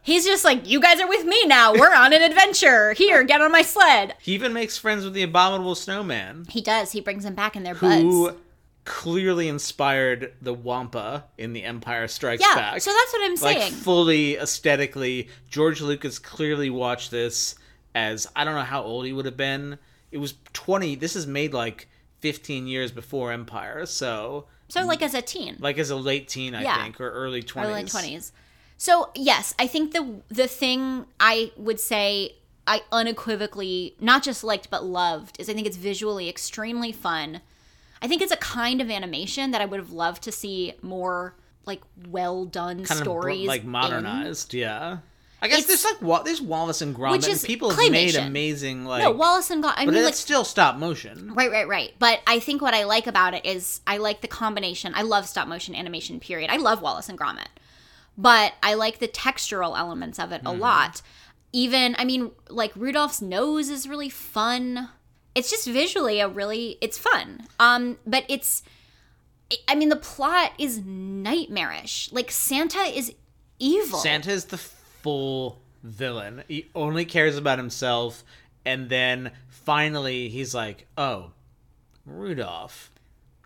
He's just like, you guys are with me now. We're on an adventure. Here, get on my sled. He even makes friends with the abominable snowman, He does. He brings him back in their buds. who clearly inspired the Wampa in The Empire Strikes yeah, Back. so that's what I'm saying. like saying. fully aesthetically, George Lucas clearly watched this as I don't know how old he would have been. It was 20. This is made like 15 years before Empire, so so like as a teen. like as a late teen, I Yeah. think, or early 20s. early twenties. So yes, I think the the thing I would say I unequivocally not just liked but loved is I think it's visually extremely fun. I think it's a kind of animation that I would have loved to see more like well done Kind stories of like in. modernized, yeah. I guess there's like Wa- there's Wallace and Gromit. Which and is people have made claymation. amazing like, No, Wallace and Gromit. I but mean, it's like still stop motion. Right, right, right. But I think what I like about it is I like the combination. I love stop motion animation, period. I love Wallace and Gromit. But I like the textural elements of it a lot. Even, I mean, like Rudolph's nose is really fun. It's just visually a really, it's fun. Um, but it's, I mean, the plot is nightmarish. Like Santa is evil. Santa is the full villain. He only cares about himself, and then finally he's like, "Oh, Rudolph,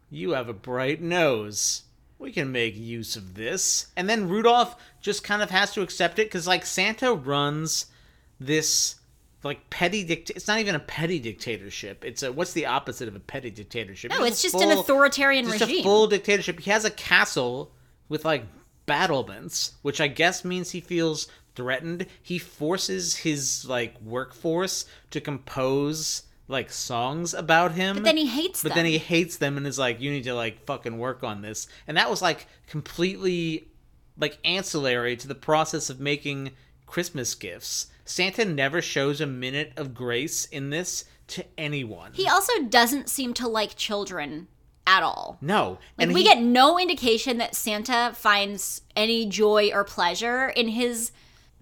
you have a bright nose. We can make use of this." And then Rudolph just kind of has to accept it because, like, Santa runs this like petty dict. It's not even a petty dictatorship. It's a what's the opposite of a petty dictatorship? No, it's just an authoritarian just regime. a full dictatorship. He has a castle with like battlements, which I guess means he feels threatened. He forces his like workforce to compose like songs about him. but then he hates But them. then he hates them and is like, "You need to like fucking work on this." And that was like completely like ancillary to the process of making Christmas gifts. Santa never shows a minute of grace in this to anyone. He also doesn't seem to like children at all. no, Like and we he, get no indication that Santa finds any joy or pleasure in his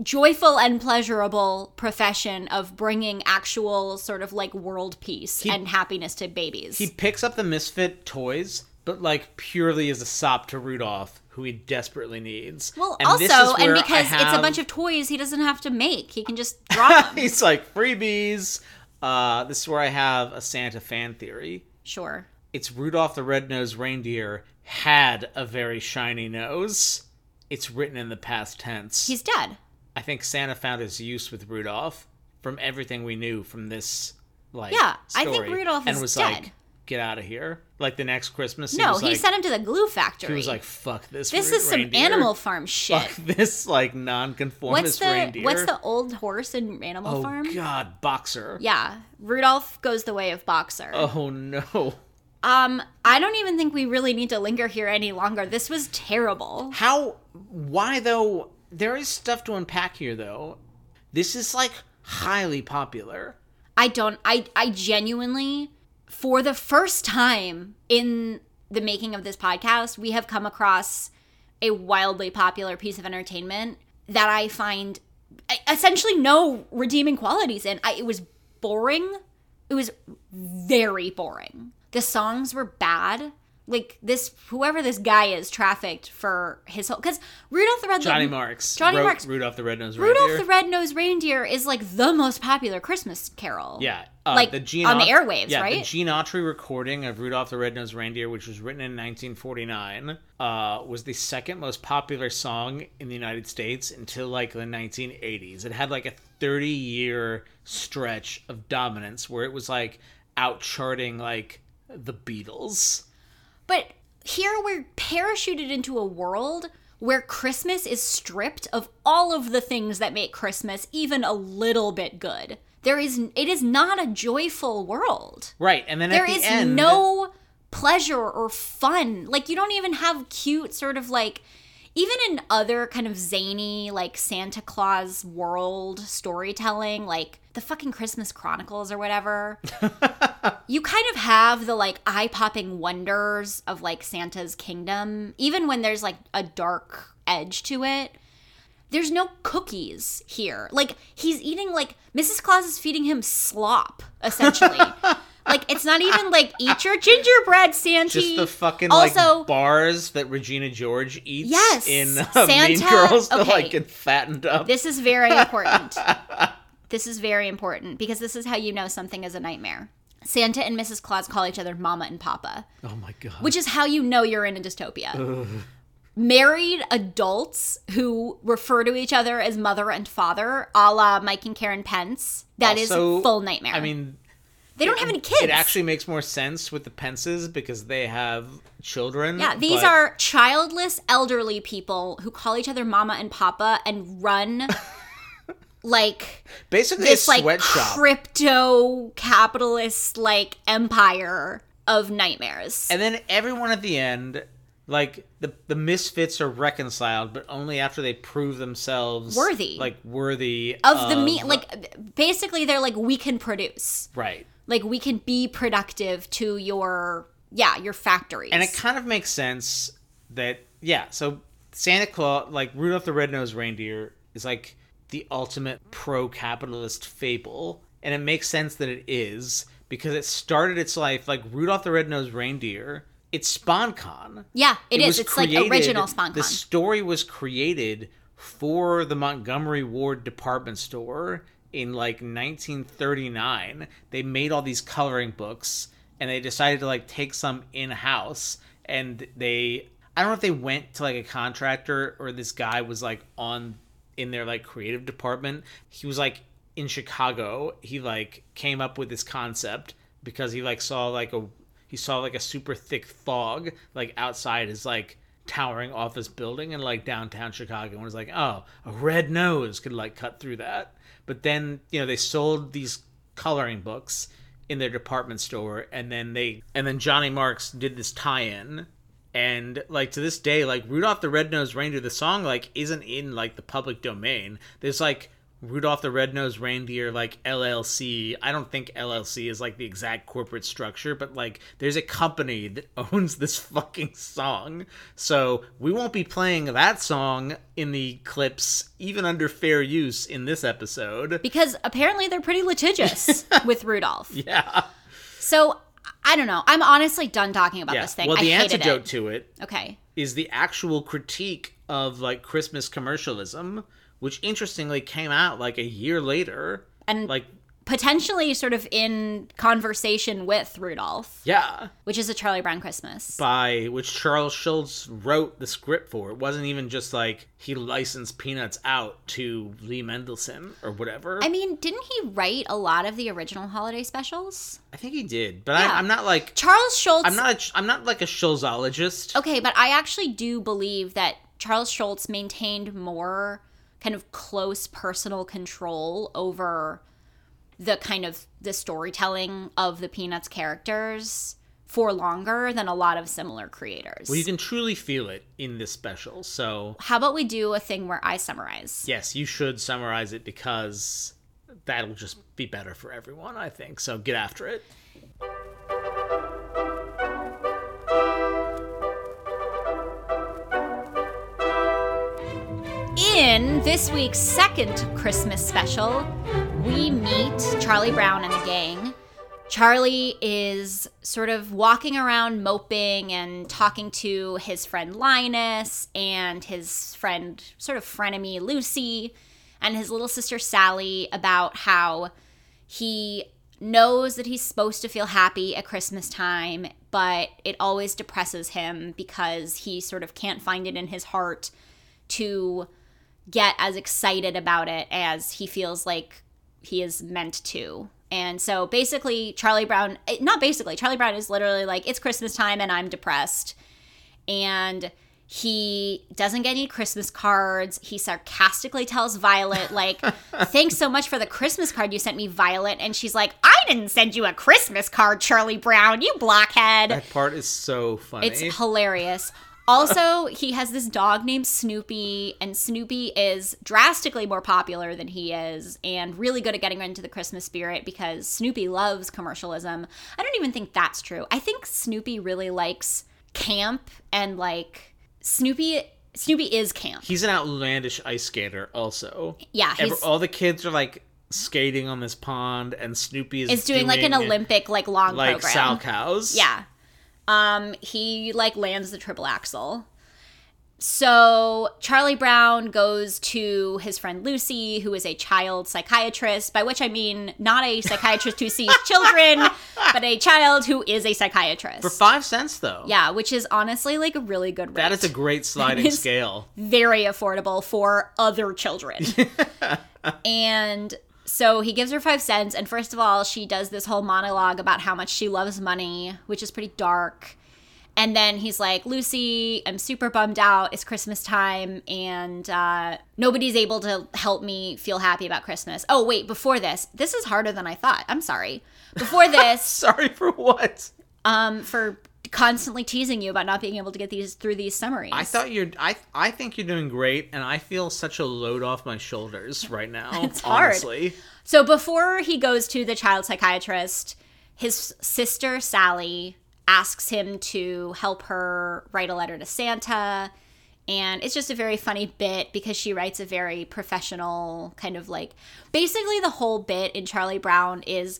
joyful and pleasurable profession of bringing actual sort of like world peace and happiness to babies. he picks up the misfit toys, but like purely as a sop to Rudolph, who he desperately needs. well, And this also, is and because it's a bunch of toys he doesn't have to make, he can just drop them. He's like freebies. Uh, this is where I have a Santa fan theory. sure. It's Rudolph the Red-Nosed Reindeer had a very shiny nose. It's written in the past tense. He's dead. I think Santa found his use with Rudolph from everything we knew from this like Yeah, I think Rudolph and is was dead. like, "Get out of here!" Like the next Christmas, he No, he like, sent him to the glue factory. he was like, "Fuck this." this re- is some reindeer. Animal Farm shit. Fuck this like nonconformist What's the reindeer. what's the old horse in Animal oh Farm? God, boxer. Yeah, Rudolph goes the way of Boxer. Oh no. Um, I don't even think we really need to linger here any longer. This was terrible. How? Why though? There is stuff to unpack here though. This is like highly popular. I don't. I I genuinely, for the first time in the making of this podcast, we have come across a wildly popular piece of entertainment that I find essentially no redeeming qualities in. I, it was boring. It was very boring. The songs were bad. Like this, whoever this guy is, trafficked for his whole. Because Rudolph the Red Johnny Marks. Johnny wrote Marks. Rudolph the Red-Nosed Rudolph Reindeer. the Red-Nosed Reindeer is like the most popular Christmas carol. Yeah, uh, Like, the Gene on the airwaves, yeah, right? the Gene Autry recording of Rudolph the Red-Nosed Reindeer, which was written in 1949, uh, was the second most popular song in the United States until like the 1980s. It had like a 30-year stretch of dominance where it was like out charting like the Beatles. But here we're parachuted into a world where Christmas is stripped of all of the things that make Christmas even a little bit good. There is it is not a joyful world. Right, and then There at the is end, no pleasure or fun. Like you don't even have cute sort of like even in other kind of zany like Santa Claus world storytelling, like the fucking Christmas Chronicles or whatever, you kind of have the like eye popping wonders of like Santa's kingdom, even when there's like a dark edge to it. There's no cookies here. Like he's eating like Mrs. Claus is feeding him slop essentially. like it's not even like eat your gingerbread, Santa. just the fucking also like bars that Regina George eats Yes, in uh, Mean Santa- Girls to okay. like get fattened up. this is very important. this is very important because this is how you know something is a nightmare. Santa and Mrs. Claus call each other Mama and Papa. oh my god. which is how you know you're in a dystopia. Married adults who refer to each other as mother and father, a la Mike and Karen Pence. That is Also, full nightmare. I mean, they don't have any kids. It actually makes more sense with the Pences because they have children. yeah, these but- are childless elderly people who call each other mama and papa and run like basically this a like crypto capitalist like empire of nightmares. and then everyone at the end, like the the misfits are reconciled, but only after they prove themselves Worthy. like worthy of the meat like basically they're like we can produce. right. Like we can be productive to your yeah your factories And it kind of makes sense that yeah, so Santa Claus, like Rudolph the Red-Nosed Reindeer, is like the ultimate pro-capitalist fable, and it makes sense that it is because it started its life like Rudolph the Red-Nosed Reindeer. It's sponcon. yeah it is was it's like original sponcon. The story was created for the Montgomery Ward department store in like 1939. They made all these coloring books and they decided to like take some in house and they I don't know if they went to like a contractor or this guy was like on in their like creative department. He was like in Chicago, he like came up with this concept because he like saw like a he saw like a super thick fog like outside his like towering office building in like downtown Chicago and was like, oh, a red nose could like cut through that. But then, you know, they sold these coloring books in their department store and then they and then Johnny Marks did this tie-in and like to this day like Rudolph the Red-Nosed Reindeer the song like isn't in like the public domain. There's like Rudolph the Red-Nosed Reindeer like LLC. I don't think LLC is like the exact corporate structure, but like there's a company that owns this fucking song. So we won't be playing that song in the clips even under fair use in this episode. Because apparently they're pretty litigious with Rudolph. Yeah. So I don't know. I'm honestly done talking about Yeah. this thing. Well, the antidote it. to it Okay. is the actual critique of like Christmas commercialism, which interestingly came out like a year later. And Like, potentially sort of in conversation with Rudolph, yeah, which is a Charlie Brown Christmas. by which Charles Schulz wrote the script for. It wasn't even just like he licensed Peanuts out to Lee Mendelson or whatever. I mean, didn't he write a lot of the original holiday specials? I think he did, but Yeah. I, I'm not like Charles Schulz. I'm not a, I'm not like a Schultzologist. Okay, but I actually do believe that Charles Schulz maintained more kind of close personal control over the kind of the storytelling of the Peanuts characters for longer than a lot of similar creators. Well, you can truly feel it in this special. So How about we do a thing where I summarize? yes, you should summarize it because that'll just be better for everyone, I think. So get after it. In this week's second Christmas special, we meet Charlie Brown and the gang. Charlie is sort of walking around moping and talking to his friend Linus and his friend, sort of frenemy Lucy, and his little sister Sally about how he knows that he's supposed to feel happy at Christmas time, but it always depresses him because he sort of can't find it in his heart to get as excited about it as he feels like he is meant to. And so basically, Charlie Brown, eh, not basically, Charlie Brown is literally like, it's Christmas time and I'm depressed. And he doesn't get any Christmas cards. He sarcastically tells Violet, like, thanks so much for the Christmas card you sent me, Violet. And she's like, I didn't send you a Christmas card, Charlie Brown, you blockhead. That part is so funny. It's hilarious. Also, he has this dog named Snoopy, and Snoopy is drastically more popular than he is, and really good at getting into the Christmas spirit because Snoopy loves commercialism. I don't even think that's true. I think Snoopy really likes camp and like Snoopy. Snoopy is camp. He's an outlandish ice skater, also. Yeah, all the kids are like skating on this pond, and Snoopy is, is doing, like an Olympic like long like program. Salchows. Yeah. Um, he like lands the triple axel. So Charlie Brown goes to his friend Lucy, who is a child psychiatrist, by which I mean not a psychiatrist who sees children, but a child who is a psychiatrist. For five cents, though. yeah, which is honestly like a really good rate. That is a great sliding scale. very affordable for other children. and so he gives her five cents, and first of all, she does this whole monologue about how much she loves money, which is pretty dark. And then he's like, Lucy, I'm super bummed out. It's Christmas time, and uh, nobody's able to help me feel happy about Christmas. Oh, wait, before this, this is harder than I thought. I'm sorry. Before this, Sorry for what? um, for constantly teasing you about not being able to get these through these summaries. I thought you're. I I think you're doing great, and I feel such a load off my shoulders right now. It's hard. So before he goes to the child psychiatrist, his sister Sally asks him to help her write a letter to Santa. And it's just a very funny bit because she writes a very professional kind of like basically the whole bit in Charlie Brown is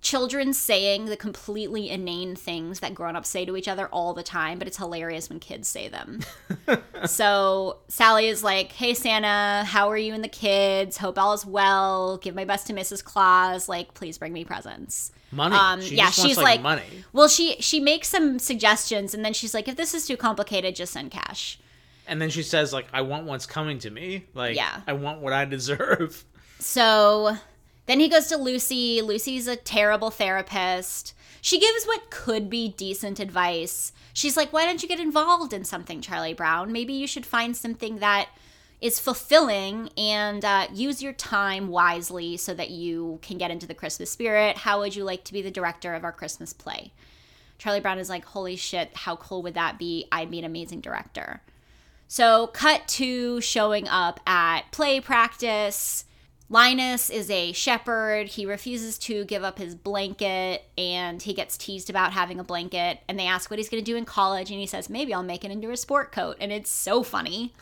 children saying the completely inane things that grown-ups say to each other all the time, but it's hilarious when kids say them. so Sally is like, "Hey Santa, how are you and the kids? Hope all is well. Give my best to Mrs. Claus. Like, please bring me presents." money. Um, she yeah, just wants, she's like, like- money, Well, she she makes some suggestions, and then she's like, "If this is too complicated, just send cash." and then she says like, "I want what's coming to me. Like, Yeah. I want what I deserve." So Then he goes to Lucy. Lucy's a terrible therapist. She gives what could be decent advice. She's like, Why don't you get involved in something, Charlie Brown? Maybe you should find something that is fulfilling and uh, use your time wisely so that you can get into the Christmas spirit. How would you like to be the director of our Christmas play? Charlie Brown is like, Holy shit, how cool would that be? I'd be an amazing director. So, cut to showing up at play practice. Linus is a shepherd. He refuses to give up his blanket and he gets teased about having a blanket. And they ask what he's going to do in college. And he says, maybe I'll make it into a sport coat. And it's so funny.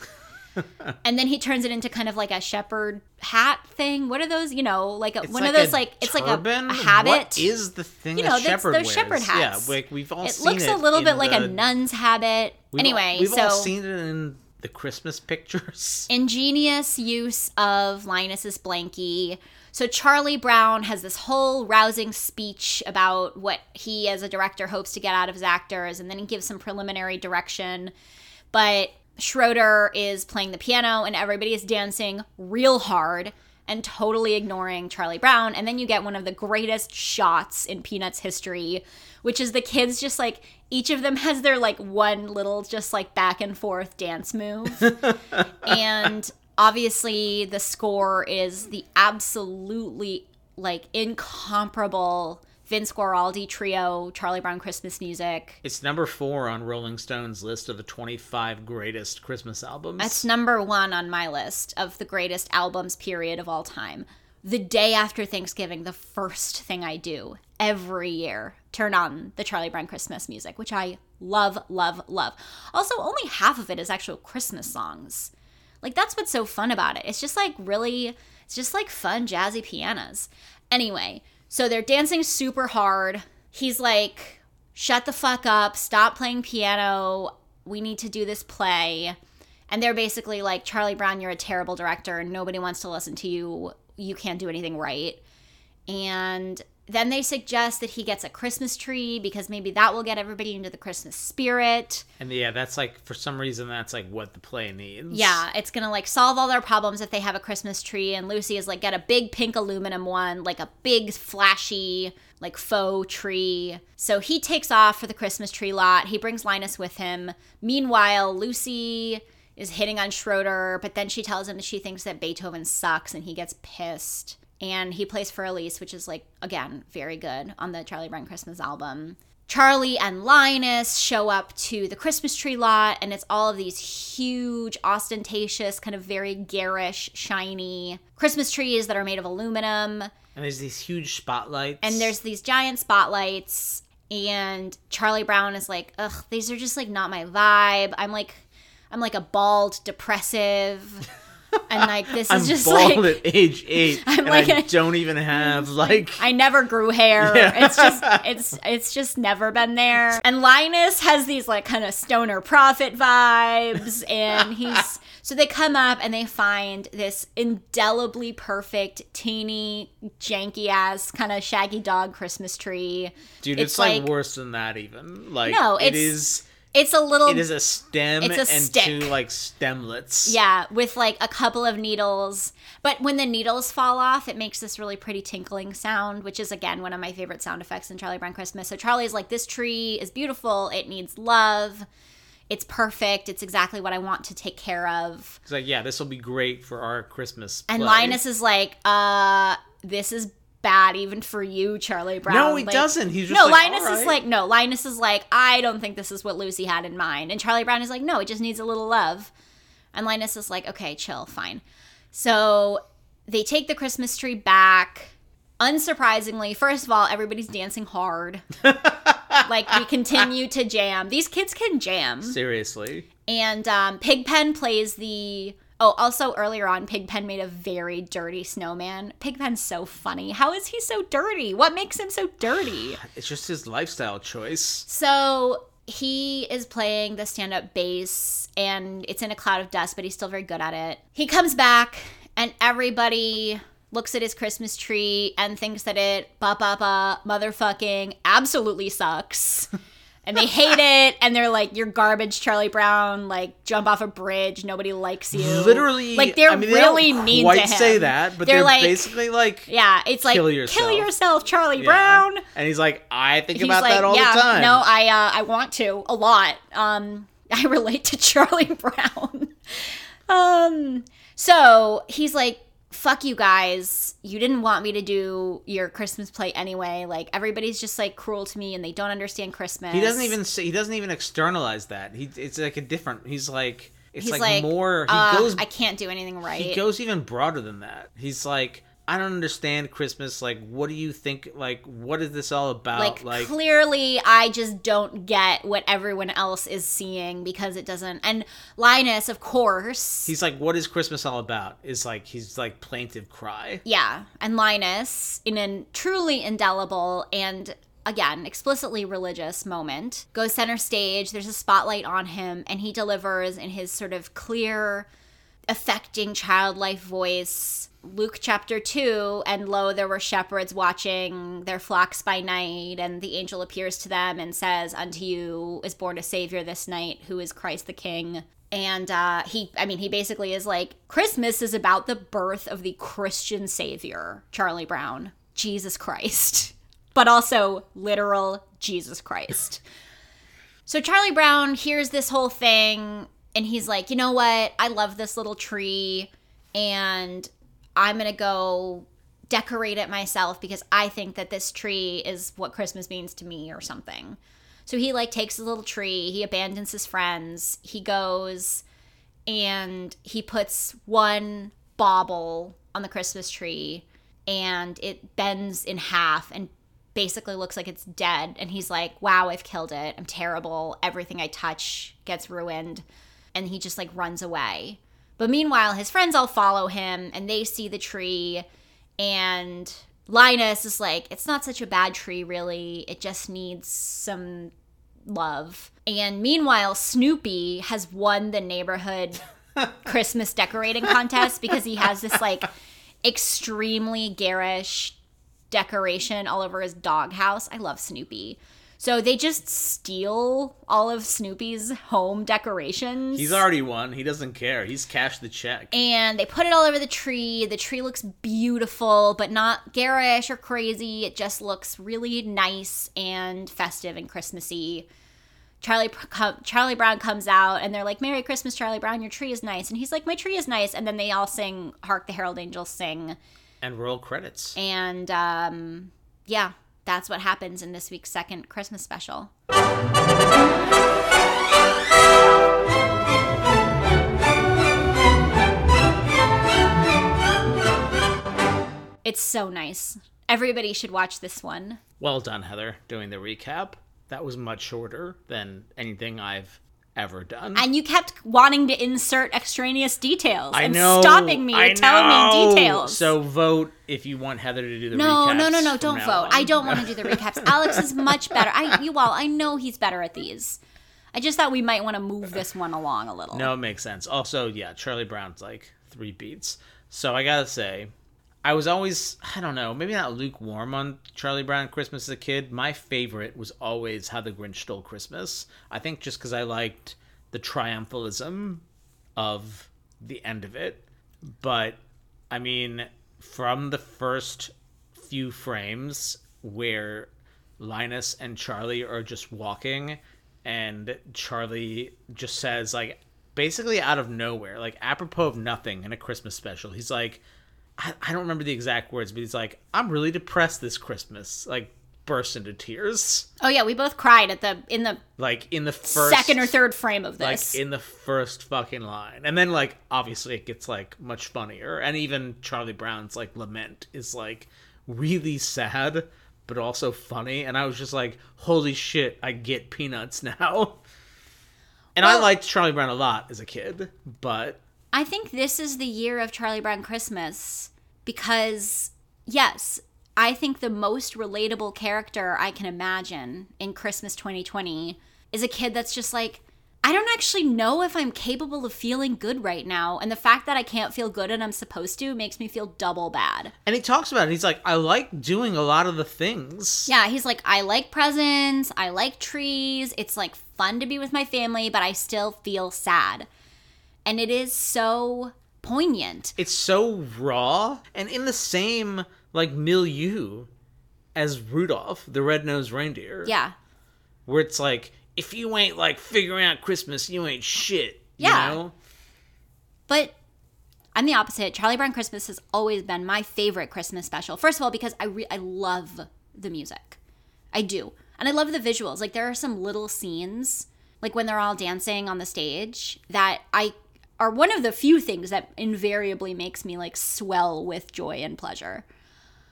and then he turns it into kind of like a shepherd hat thing. What are those? You know, like a, one like of those, like, it's like a, turban? a habit. What is the thing You know, shepherd those wears? shepherd hats. Yeah, like we've all seen it looks a little bit like a nun's habit. we've anyway, all, we've so all seen it in the Christmas pictures. ingenious use of Linus's blankie. So Charlie Brown has this whole rousing speech about what he as a director hopes to get out of his actors and then he gives some preliminary direction. But Schroeder is playing the piano and everybody is dancing real hard and totally ignoring Charlie Brown and then you get one of the greatest shots in Peanuts history which is the kids just like each of them has their like one little just like back and forth dance move and obviously the score is the absolutely like incomparable Vince Guaraldi trio Charlie Brown Christmas music. It's number four on Rolling Stone's list of the 25 greatest Christmas albums. That's number 1 on my list of the greatest albums period of all time. The day after Thanksgiving, the first thing I do every year, turn on the Charlie Brown Christmas music, which I love, love, love. Also, only half of it is actual Christmas songs. Like that's what's so fun about it. It's just like really it's just like fun jazzy pianos. Anyway, so they're dancing super hard. He's like, "Shut the fuck up. Stop playing piano. We need to do this play." And they're basically like, "Charlie Brown, you're a terrible director nobody wants to listen to you. You can't do anything right." And then they suggest that he gets a Christmas tree because maybe that will get everybody into the Christmas spirit. and yeah, that's like for some reason that's like what the play needs. Yeah, it's gonna like solve all their problems if they have a Christmas tree. And Lucy is like, get a big pink aluminum one, like a big flashy, like faux tree. So he takes off for the Christmas tree lot. He brings Linus with him. Meanwhile, Lucy is hitting on Schroeder, but then she tells him that she thinks that Beethoven sucks and he gets pissed. And he plays Für Elise, which is like, again, very good on the Charlie Brown Christmas album. Charlie and Linus show up to the Christmas tree lot, and it's all of these huge, ostentatious, kind of very garish, shiny Christmas trees that are made of aluminum. And there's these huge spotlights. And there's these giant spotlights, and Charlie Brown is like, ugh, these are just like not my vibe. I'm like, I'm like a bald, depressive, and like this I'm is just bald like. at age eight, I'm and like I don't even have like. I never grew hair. Yeah. It's just it's it's just never been there. And Linus has these like kind of stoner prophet vibes and he's so they come up and they find this indelibly perfect teeny janky ass kind of shaggy dog Christmas tree. Dude, it's, like, worse than that even. Like No, it it's- is. It's a little It is a stem It's a and stick. two like stemlets. Yeah, with like a couple of needles. But when the needles fall off, it makes this really pretty tinkling sound, which is again one of my favorite sound effects in Charlie Brown Christmas. So Charlie's like, This tree is beautiful. It needs love. It's perfect. It's exactly what I want to take care of. It's like, yeah, this will be great for our Christmas. And play. Linus is like, uh, this is bad even for you, Charlie Brown. No, he Like- doesn't. He's just no, like, Linus "All is like, no, Linus is like, I don't think this is what Lucy had in mind. And Charlie Brown is like, no, it just needs a little love. And Linus is like, okay, chill, fine. So they take the Christmas tree back. Unsurprisingly, first of all, everybody's dancing hard. like we continue to jam. These kids can jam. seriously. And um, Pigpen plays the. Oh, also earlier on, Pigpen made a very dirty snowman. Pigpen's so funny. How is he so dirty? What makes him so dirty? It's just his lifestyle choice. So he is playing the stand up bass and it's in a cloud of dust, but he's still very good at it. He comes back and everybody looks at his Christmas tree and thinks that it, ba ba ba, motherfucking, absolutely sucks. and they hate it and they're like you're garbage charlie brown. Like jump off a bridge. Nobody likes you. Literally, like they're I mean, they really mean to him. say that, but they're, like basically like, yeah it's like kill kill yourself. yourself, charlie Yeah. brown. And he's like, I think he's about like that all yeah the time. no i uh i want to a lot. Um i relate to charlie brown. Um so he's like fuck you guys you didn't want me to do your christmas play anyway like everybody's just like cruel to me and they don't understand christmas He doesn't even say, he doesn't even externalize that. He it's like a different. He's like it's he's like, like, more. He uh, goes i can't do anything right he goes even broader than that. He's like I don't understand Christmas. Like what do you think? Like what is this all about? like, Like, clearly i just don't get what everyone else is seeing because it doesn't and linus of course he's like what is Christmas all about? Is like he's like plaintive cry. yeah and linus in a truly indelible and again explicitly religious moment goes center stage there's a spotlight on him and he delivers in his sort of clear affecting childlike voice Luke chapter 2 and lo there were shepherds watching their flocks by night and the angel appears to them and says unto you is born a savior this night who is Christ the king. And uh, he I mean he basically is like Christmas is about the birth of the Christian savior Charlie Brown Jesus Christ. But also literal Jesus Christ. So Charlie Brown hears this whole thing and he's like, you know what? I love this little tree and I'm going to go decorate it myself because I think that this tree is what Christmas means to me or something. So he like takes his little tree, he abandons his friends, he goes and he puts one bauble on the Christmas tree and it bends in half and basically looks like it's dead. And he's like wow i've killed it. I'm terrible. Everything i touch gets ruined. And he just like runs away but meanwhile his friends all follow him and they see the tree and linus is like it's not such a bad tree really it just needs some love and meanwhile snoopy has won the neighborhood christmas decorating contest because he has this like extremely garish decoration all over his doghouse. I love Snoopy. So they just steal all of Snoopy's home decorations. He's already won. He doesn't care. He's cashed the check. and they put it all over the tree. The tree looks beautiful, but not garish or crazy. It just looks really nice and festive and Christmassy. Charlie Charlie Brown comes out and they're like, "Merry Christmas, Charlie Brown. Your tree is nice." And he's like, "My tree is nice." And then they all sing "Hark the Herald Angels Sing." And roll credits. And um, yeah, that's what happens in this week's second Christmas special. It's so nice. Everybody should watch this one. Well done, Heather, doing the recap. That was much shorter than anything I've ever done. And you kept wanting to insert extraneous details I and know. stopping me I telling know. me details. So vote if you want Heather to do the no, recaps. no, no, no! Don't vote. on. I don't want to do the recaps. Alex is much better. I, you all, I know he's better at these. I just thought we might want to move this one along a little. No, it makes sense. Also, yeah, Charlie Brown's like three beats. So I gotta say, I was always, I don't know, maybe not lukewarm on Charlie Brown Christmas as a kid. My favorite was always How the Grinch Stole Christmas. I think just because I liked the triumphalism of the end of it. But, I mean, from the first few frames where Linus and Charlie are just walking and Charlie just says like basically out of nowhere, like apropos of nothing in a Christmas special, he's like I, I don't remember the exact words, but he's like, I'm really depressed this Christmas. Like burst into tears. Oh yeah, we both cried at the in the Like in the first second or third frame of this. like in the first fucking line. And then like obviously it gets like much funnier. And even Charlie Brown's like lament is like really sad but also funny and I was just like holy shit, I get peanuts now. And I liked Charlie Brown a lot as a kid, but I think this is the year of Charlie Brown Christmas because, yes, I think the most relatable character I can imagine in Christmas 2020 is a kid that's just like, I don't actually know if I'm capable of feeling good right now. And the fact that I can't feel good and I'm supposed to makes me feel double bad. And he talks about it. He's like, I like doing a lot of the things. Yeah, he's like, I like presents, I like trees. It's like fun to be with my family, but I still feel sad. And it is so poignant. It's so raw and in the same like milieu as Rudolph, the red-nosed reindeer. Yeah. Where it's like, if you ain't like figuring out Christmas, you ain't shit. Yeah. You know? But I'm the opposite. Charlie Brown Christmas has always been my favorite Christmas special. First of all, because I re- I love the music, I do, and I love the visuals. Like there are some little scenes, like when they're all dancing on the stage, that I are one of the few things that invariably makes me like swell with joy and pleasure.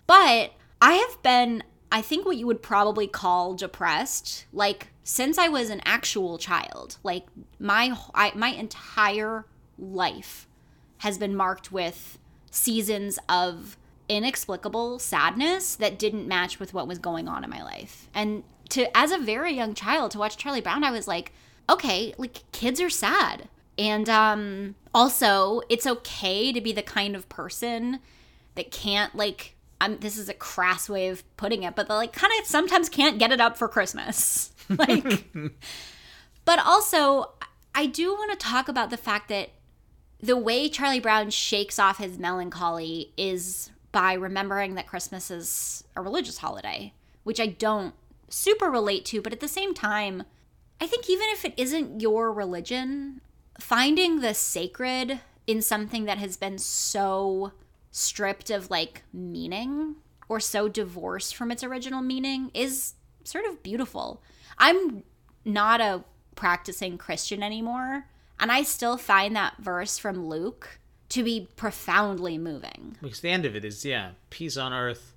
But I have been, I think, what you would probably call depressed, like since I was an actual child. Like my I, my entire life has been marked with seasons of inexplicable sadness that didn't match with what was going on in my life. And to as a very young child to watch Charlie Brown, I was like, okay, like kids are sad. And um also, it's okay to be the kind of person that can't like I'm this is a crass way of putting it, but like kind of sometimes can't get it up for Christmas. like but also I do want to talk about the fact that the way Charlie Brown shakes off his melancholy is by remembering that Christmas is a religious holiday, which I don't super relate to, but at the same time, I think even if it isn't your religion, finding the sacred in something that has been so stripped of like meaning or so divorced from its original meaning is sort of beautiful. I'm not a practicing Christian anymore, and I still find that verse from Luke to be profoundly moving. Because the end of it is, yeah, peace on earth,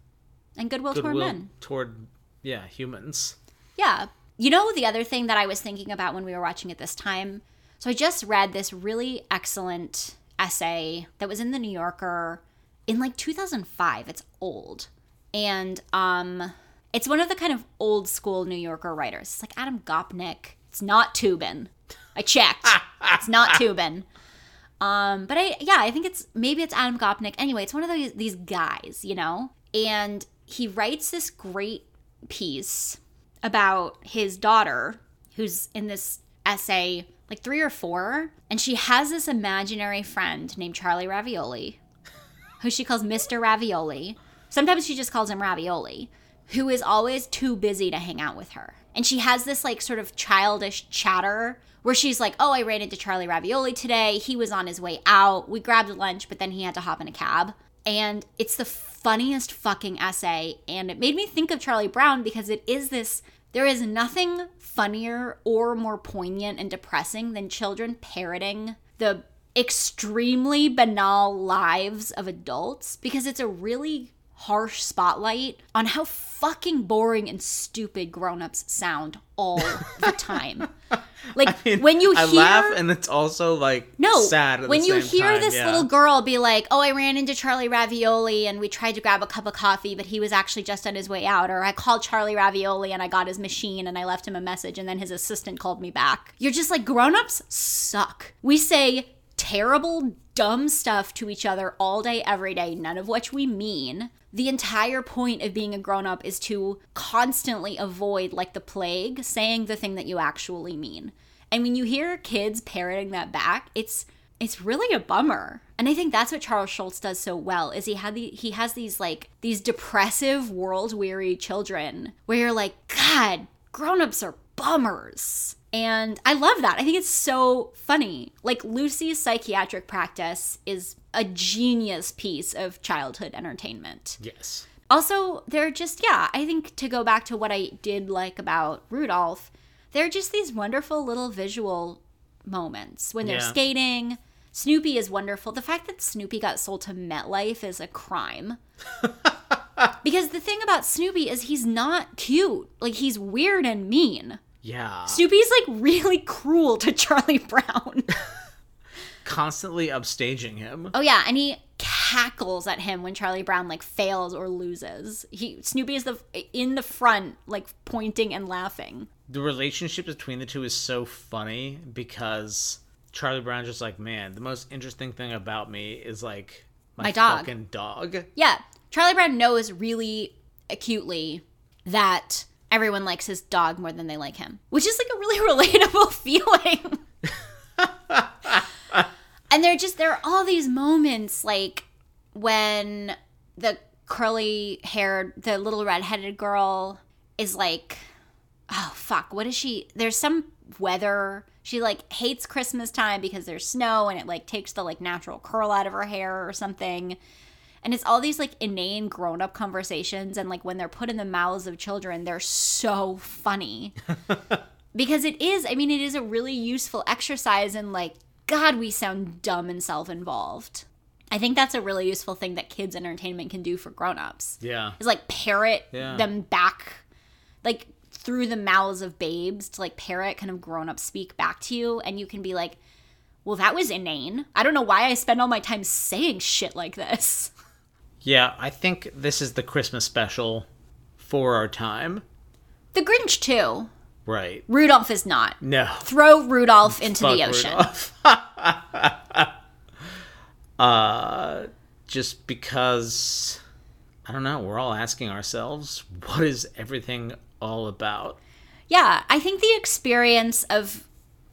And goodwill, toward men. toward, yeah, humans. Yeah. You know, the other thing that I was thinking about when we were watching it this time? So I just read this really excellent essay that was in the New Yorker in like 2005. It's old. And um it's one of the kind of old school New Yorker writers. It's like Adam Gopnik. It's not Toobin. I checked. it's not Toobin. Um, but I yeah, I think it's maybe it's Adam Gopnik. Anyway, it's one of these these guys, you know? And he writes this great piece about his daughter who's in this essay like 3 or 4 and she has this imaginary friend named Charlie Ravioli who she calls Mr. Ravioli. Sometimes she just calls him Ravioli, who is always too busy to hang out with her. And she has this like sort of childish chatter where she's like, "Oh, I ran into Charlie Ravioli today. He was on his way out. We grabbed lunch, but then he had to hop in a cab." And it's the funniest fucking essay and it made me think of Charlie Brown because it is this there is nothing funnier or more poignant and depressing than children parroting the extremely banal lives of adults because it's a really harsh spotlight on how fucking boring and stupid grown-ups sound all the time. Like when you I hear laugh and it's also like no, sad. At when you hear time, this yeah. little girl be like, "Oh, I ran into Charlie Ravioli and we tried to grab a cup of coffee, but he was actually just on his way out," or "I called Charlie Ravioli and I got his machine and I left him a message and then his assistant called me back." You're just like, "Grown-ups suck." We say terrible, dumb stuff to each other all day, every day, none of which we mean. The entire point of being a grown up is to constantly avoid, like the plague, saying the thing that you actually mean. And when you hear kids parroting that back, it's it's really a bummer. And I think that's what Charles Schulz does so well is he had the he has these like these depressive world weary children where you're like, God, grown-ups are bummers. And I love that. I think it's so funny. Like Lucy's psychiatric practice is a genius piece of childhood entertainment. Yes. Also, they're just, yeah, I think to go back to what I did like about Rudolph, they're just these wonderful little visual moments when they're Yeah. skating. Snoopy is wonderful. The fact that Snoopy got sold to MetLife is a crime. because the thing about Snoopy is he's not cute. Like, he's weird and mean. Yeah. Snoopy's like really cruel to Charlie Brown. Constantly upstaging him. Oh yeah, and he cackles at him when Charlie Brown like fails or loses. He Snoopy is the in the front like pointing and laughing. the relationship between the two is so funny because Charlie Brown's just like, man, the most interesting thing about me is like my, My dog." fucking dog. Yeah. Charlie Brown knows really acutely that everyone likes his dog more than they like him, which is like a really relatable feeling. and there just there are all these moments like when the curly haired the little red-headed girl is like oh fuck what is she there's some weather she like hates christmas time because there's snow and it like takes the like natural curl out of her hair or something and it's all these like inane grown-up conversations and like when they're put in the mouths of children they're so funny. Because it is i mean it is a really useful exercise in like god we sound dumb and self-involved. I think that's a really useful thing that kids entertainment can do for grown-ups. Yeah. is like parrot Yeah. them back like through the mouths of babes to like parrot kind of grown up speak back to you and you can be like well that was inane. I don't know why i spend all my time saying shit like this Yeah, I think this is the Christmas special for our time. the grinch too Right. rudolph is not No. throw rudolph into Fuck the ocean Rudolph. uh, just because I don't know, we're all asking ourselves, what is everything all about? Yeah, I think the experience of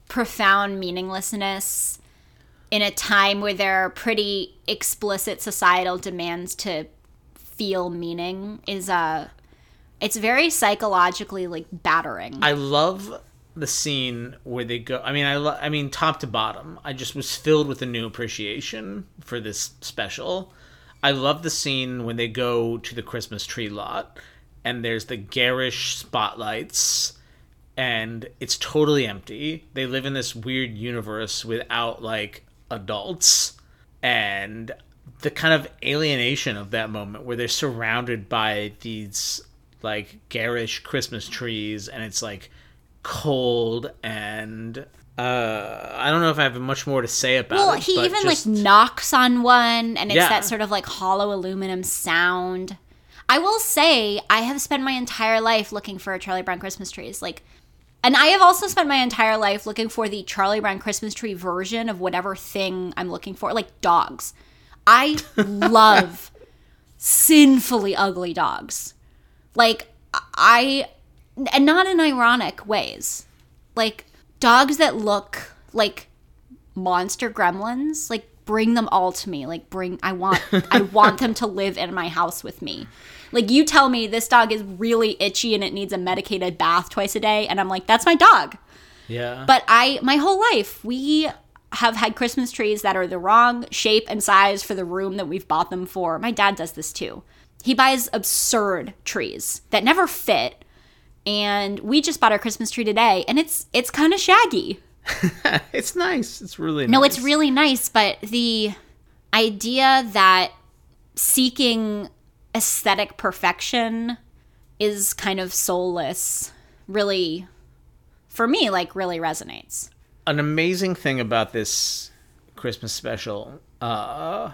profound meaninglessness in a time where there are pretty explicit societal demands to feel meaning is uh it's very psychologically like battering. I love the scene where they go. I mean, I lo- I mean, top to bottom, I just was filled with a new appreciation for this special. I love the scene when they go to the Christmas tree lot, and there's the garish spotlights, and it's totally empty. They live in this weird universe without like adults, and the kind of alienation of that moment where they're surrounded by these like garish Christmas trees and it's like cold and uh I don't know if I have much more to say about well, it. he but even just- like knocks on one and it's Yeah. that sort of like hollow aluminum sound. I will say I have spent my entire life looking for a Charlie Brown Christmas trees. Like and I have also spent my entire life looking for the Charlie Brown Christmas tree version of whatever thing I'm looking for, like dogs. I love sinfully ugly dogs. Like I and not in ironic ways. Like dogs that look like monster gremlins, like bring them all to me. Like bring I want I want them to live in my house with me. Like you tell me this dog is really itchy and it needs a medicated bath twice a day and I'm like that's my dog. yeah. But I, my whole life, we have had Christmas trees that are the wrong shape and size for the room that we've bought them for. My dad does this too. He buys absurd trees that never fit. And we just bought our Christmas tree today and it's it's kind of shaggy. it's nice. It's really No, it's really nice, but the idea that seeking aesthetic perfection is kind of soulless really for me like really resonates. an amazing thing about this Christmas special uh,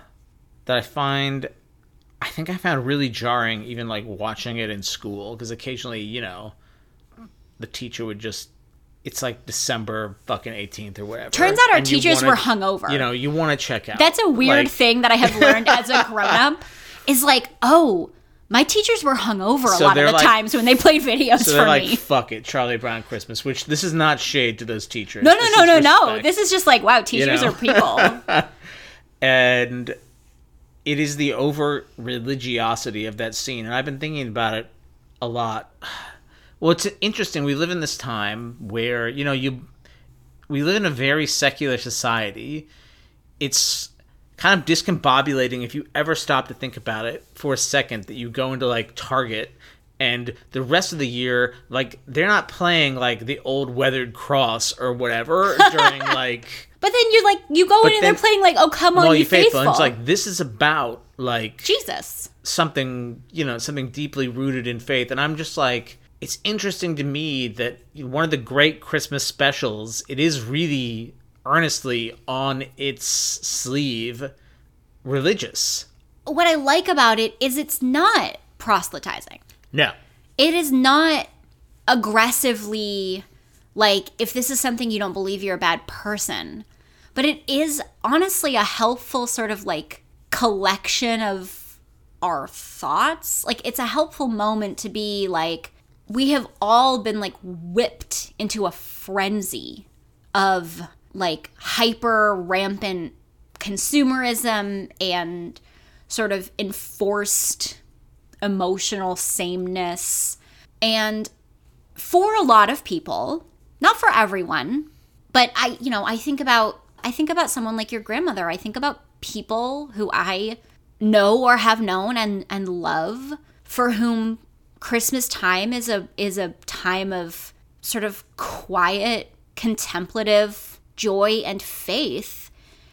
that I find, I think I found really jarring, even like watching it in school, because occasionally, you know, the teacher would just. It's like December fucking 18th or whatever. Turns out our teachers wanna- were hungover. You know, you want to check out. That's a weird Like, thing that I have learned as a grown up is like, oh, my teachers were hungover a So lot of the like- times when they played videos So for they're like, me. fuck it, Charlie Brown Christmas, which this is not shade to those teachers. No, no, This no, no, no. This is just like, wow, teachers know? are people. and it is the over religiosity of that scene and i've been thinking about it a lot well it's interesting we live in this time where you know you we live in a very secular society it's kind of discombobulating if you ever stop to think about it for a second that you go into like target and the rest of the year like they're not playing like the old weathered cross or whatever during like but then you're like, you go in and then- they're playing like, oh, come on, you you faithful. faithful. And it's like this is about like Jesus. something you know something deeply rooted in faith, and I'm just like it's interesting to me that one of the great Christmas specials it is really earnestly on its sleeve religious. What I like about it is it's not proselytizing. No, It is not aggressively like if this is something you don't believe you're a bad person. But it is honestly a helpful sort of like collection of our thoughts. Like it's a helpful moment to be like we have all been like whipped into a frenzy of like hyper rampant consumerism and sort of enforced emotional sameness. And for a lot of people, not for everyone, but I, you know, I think about I think about someone like your grandmother. I think about people who I know or have known and and love for whom Christmas time is a is a time of sort of quiet, contemplative joy and faith.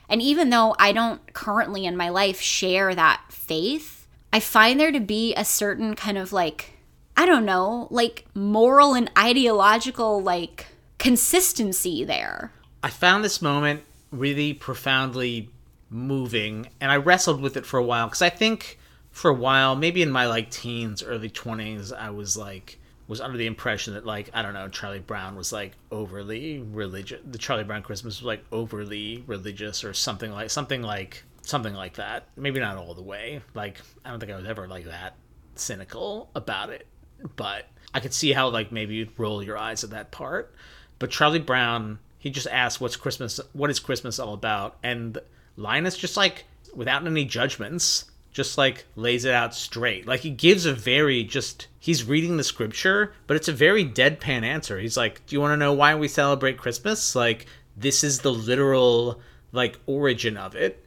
And even though I don't currently in my life share that faith, I find there to be a certain kind of like I don't know, like moral and ideological like consistency there. I found this moment really profoundly moving and I wrestled with it for a while because I think for a while, maybe in my like teens, early 20s, I was like was under the impression that like I don't know, Charlie Brown was like overly religious. The Charlie Brown Christmas was like overly religious or something like something like something like that. Maybe not all the way. Like I don't think I was ever like that cynical about it, but I could see how like maybe you'd roll your eyes at that part. But Charlie Brown, he just asked, "What's Christmas? What is Christmas all about?" And Linus just like, without any judgments, just like lays it out straight. Like he gives a very just he's reading the scripture, but it's a very deadpan answer. He's like, "Do you want to know why we celebrate Christmas?" Like this is the literal like origin of it.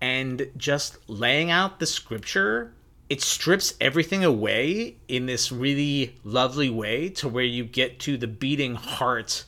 And just laying out the scripture, it strips everything away in this really lovely way to where you get to the beating heart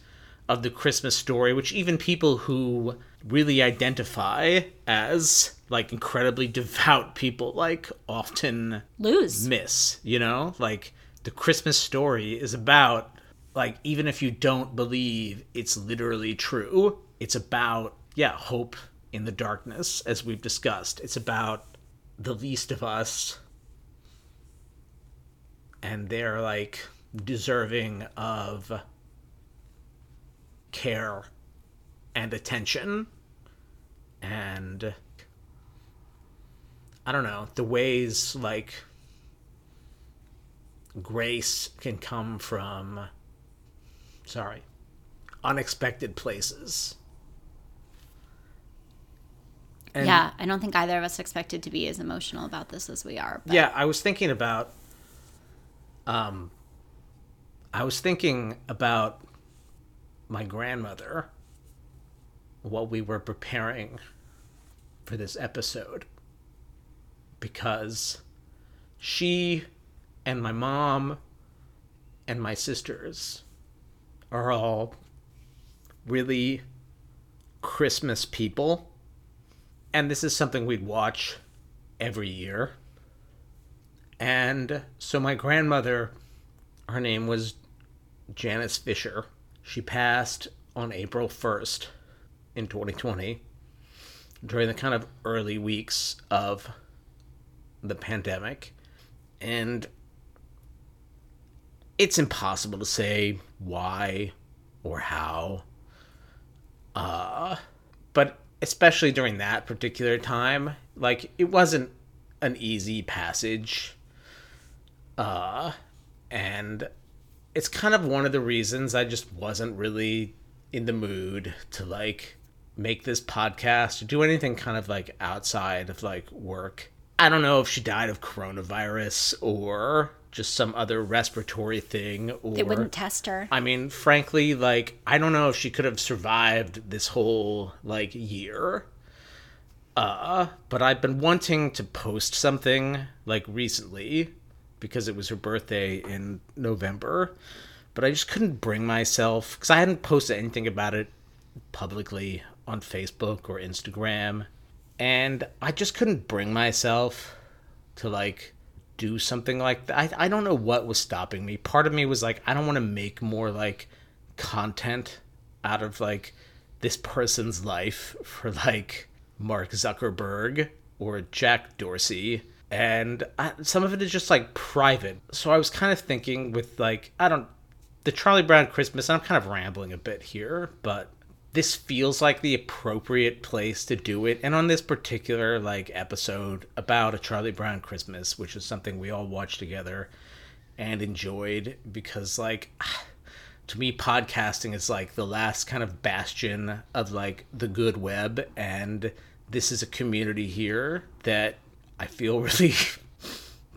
of the Christmas story, which even people who really identify as like incredibly devout people like often lose miss, you know? Like the Christmas story is about like even if you don't believe it's literally true, it's about yeah, hope in the darkness as we've discussed. It's about the least of us and they're like deserving of care and attention and I don't know, the ways like grace can come from sorry, unexpected places. And yeah, I don't think either of us expected to be as emotional about this as we are. But. Yeah, I was thinking about um I was thinking about my grandmother while we were preparing for this episode because she and my mom and my sisters are all really Christmas people. And this is something we'd watch every year. And so my grandmother, her name was Janice Fisher. She passed on April 1st in 2020 during the kind of early weeks of the pandemic. And it's impossible to say why or how. Uh, but especially during that particular time, like it wasn't an easy passage. Uh, and it's kind of one of the reasons I just wasn't really in the mood to like make this podcast or do anything kind of like outside of like work. I don't know if she died of coronavirus or just some other respiratory thing or they wouldn't test her. I mean, frankly, like I don't know if she could have survived this whole like year. Uh, but I've been wanting to post something like recently because it was her birthday in November. But I just couldn't bring myself cuz I hadn't posted anything about it publicly on Facebook or Instagram. And I just couldn't bring myself to like do something like that. I, I don't know what was stopping me. Part of me was like, I don't want to make more like content out of like this person's life for like Mark Zuckerberg or Jack Dorsey. And I, some of it is just like private. So I was kind of thinking with like, I don't the Charlie Brown Christmas, I'm kind of rambling a bit here, but this feels like the appropriate place to do it. And on this particular like episode about a Charlie Brown Christmas, which is something we all watched together and enjoyed because like to me podcasting is like the last kind of bastion of like the good web and this is a community here that I feel really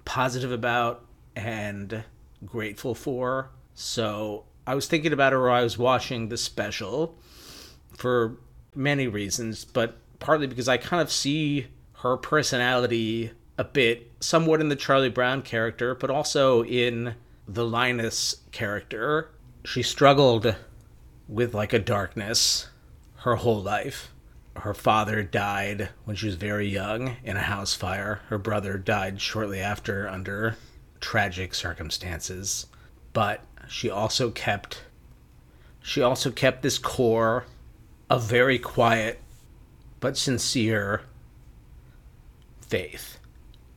positive about and grateful for. So I was thinking about it while I was watching the special for many reasons, but partly because I kind of see her personality a bit somewhat in the Charlie Brown character, but also in the Linus character. She struggled with like a darkness her whole life. Her father died when she was very young in a house fire. Her brother died shortly after under tragic circumstances. But she also kept she also kept this core of very quiet but sincere faith.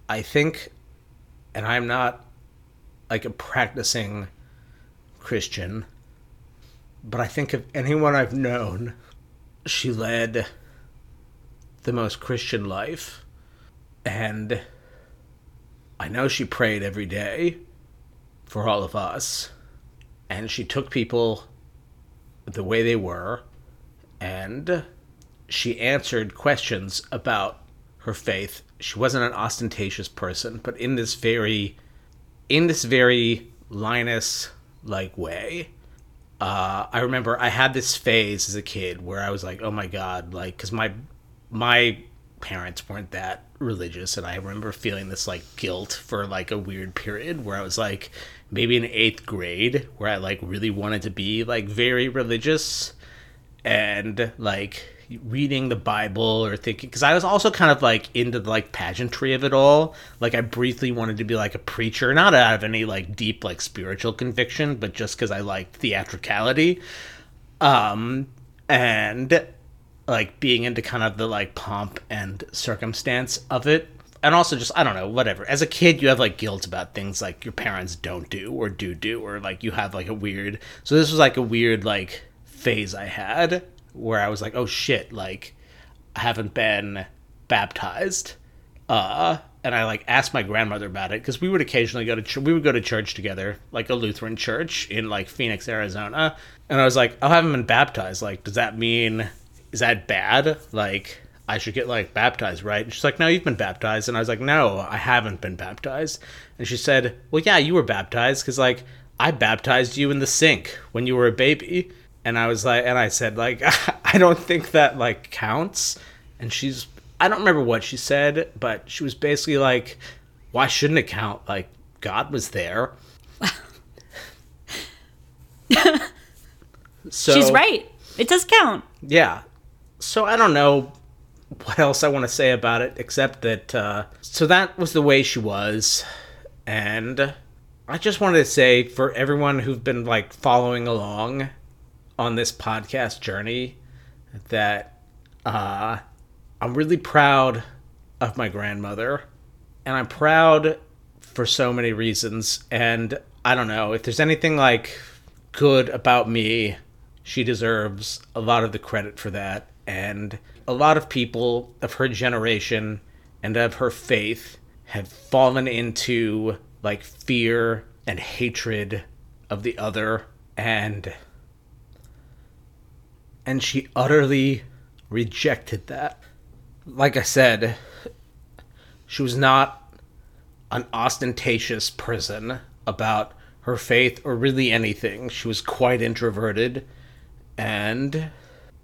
I think and I'm not like a practicing Christian, but I think of anyone I've known, she led the most Christian life. And I know she prayed every day for all of us. And she took people the way they were. And she answered questions about her faith. She wasn't an ostentatious person, but in this very, in this very Linus like way. Uh, I remember I had this phase as a kid where I was like, oh my god, like, because my my parents weren't that religious and i remember feeling this like guilt for like a weird period where i was like maybe in eighth grade where i like really wanted to be like very religious and like reading the bible or thinking because i was also kind of like into the like pageantry of it all. Like i briefly wanted to be like a preacher not out of any like deep like spiritual conviction but just because i liked theatricality. Um and like being into kind of the like pomp and circumstance of it. And also just i don't know whatever. As a kid you have like guilt about things like your parents don't do or do do or like you have like a weird so this was like a weird like phase i had where i was like oh shit like i haven't been baptized uh and i like asked my grandmother about it because we would occasionally go to ch- we would go to church together like a lutheran church in like phoenix arizona and i was like i haven't been baptized like does that mean is that bad? Like, I should get like baptized, right? And she's like, no, you've been baptized. And I was like, no, I haven't been baptized. And she said, well, yeah, you were baptized because like I baptized you in the sink when you were a baby. And I was like, and I said, like, I don't think that like counts. And she's, I don't remember what she said, but she was basically like, why shouldn't it count? Like, God was there. so, she's right. It does count. Yeah so I don't know what else I want to say about it except that uh, so that was the way she was, and I just wanted to say for everyone who've been like following along on this podcast journey that uh, I'm really proud of my grandmother, and I'm proud for so many reasons. And I don't know if there's anything like good about me, she deserves a lot of the credit for that. And a lot of people of her generation and of her faith have fallen into like fear and hatred of the other. And and she utterly rejected that like i said she was not an ostentatious person about her faith or really anything she was quite introverted and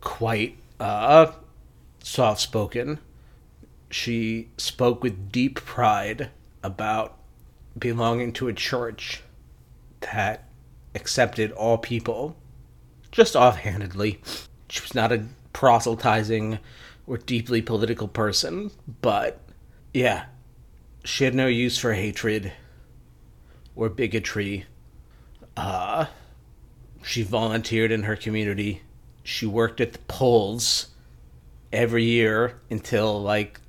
quite uh, soft spoken. She spoke with deep pride about belonging to a church that accepted all people, just offhandedly. She was not a proselytizing or deeply political person, but yeah, she had no use for hatred or bigotry. Uh, she volunteered in her community she worked at the polls every year until like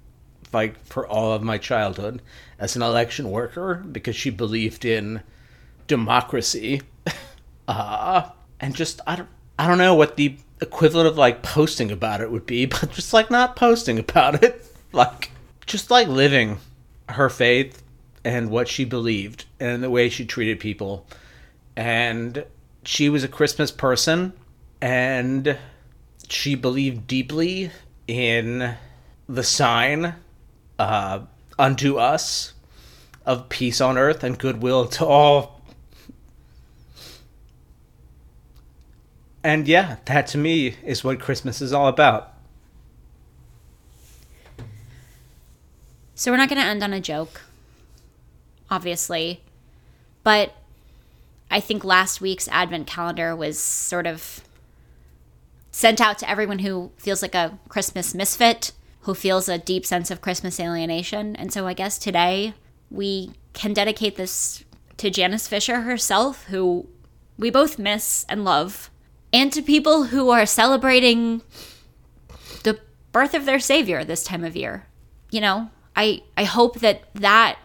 like for all of my childhood as an election worker because she believed in democracy. Uh, and just I don't I don't know what the equivalent of like posting about it would be, but just like not posting about it. Like just like living her faith and what she believed and the way she treated people. And she was a Christmas person and she believed deeply in the sign uh, unto us of peace on earth and goodwill to all. And yeah, that to me is what Christmas is all about. So we're not going to end on a joke, obviously. But I think last week's advent calendar was sort of sent out to everyone who feels like a Christmas misfit, who feels a deep sense of Christmas alienation. And so I guess today we can dedicate this to Janice Fisher herself, who we both miss and love, and to people who are celebrating the birth of their savior this time of year. You know, I I hope that that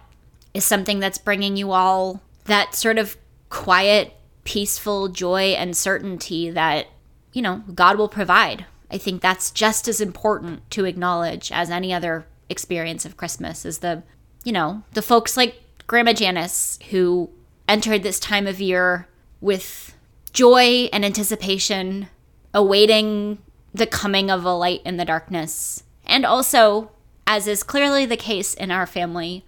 is something that's bringing you all that sort of quiet, peaceful joy and certainty that you know God will provide. I think that's just as important to acknowledge as any other experience of Christmas is the you know the folks like Grandma Janice who entered this time of year with joy and anticipation, awaiting the coming of a light in the darkness, and also as is clearly the case in our family,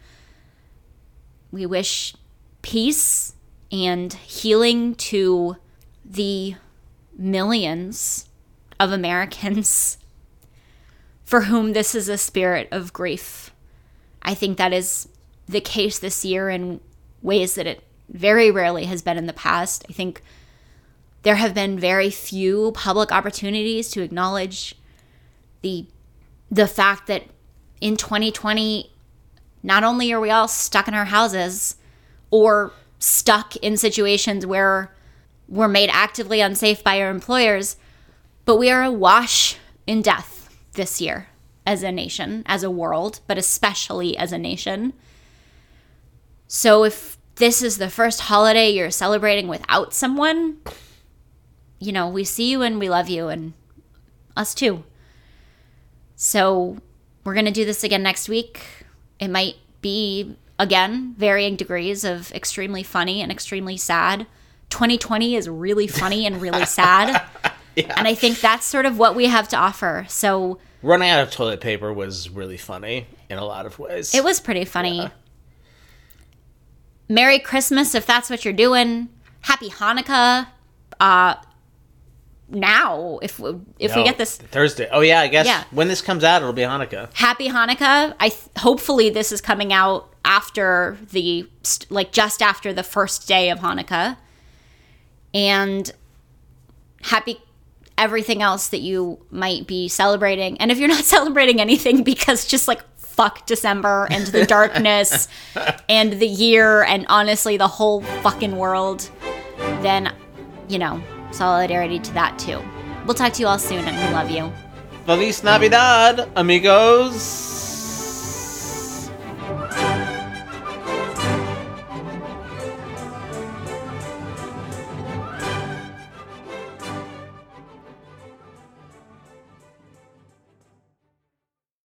we wish peace and healing to the millions of Americans for whom this is a spirit of grief. I think that is the case this year in ways that it very rarely has been in the past. I think there have been very few public opportunities to acknowledge the the fact that in 2020, not only are we all stuck in our houses or stuck in situations where we're made actively unsafe by our employers, but we are awash in death this year as a nation, as a world, but especially as a nation. So if this is the first holiday you're celebrating without someone, you know, we see you and we love you and us too. So we're going to do this again next week. It might be, again, varying degrees of extremely funny and extremely sad. 2020 is really funny and really sad. yeah. And I think that's sort of what we have to offer. So, running out of toilet paper was really funny in a lot of ways. It was pretty funny. Yeah. Merry Christmas if that's what you're doing. Happy Hanukkah. Uh, now if we, if no, we get this Thursday. Oh yeah, I guess yeah. when this comes out, it'll be Hanukkah. Happy Hanukkah! I th- hopefully this is coming out after the like just after the first day of Hanukkah, and happy everything else that you might be celebrating. And if you're not celebrating anything because just like fuck December and the darkness and the year and honestly the whole fucking world, then you know solidarity to that too. We'll talk to you all soon and we love you. Feliz Navidad, amigos!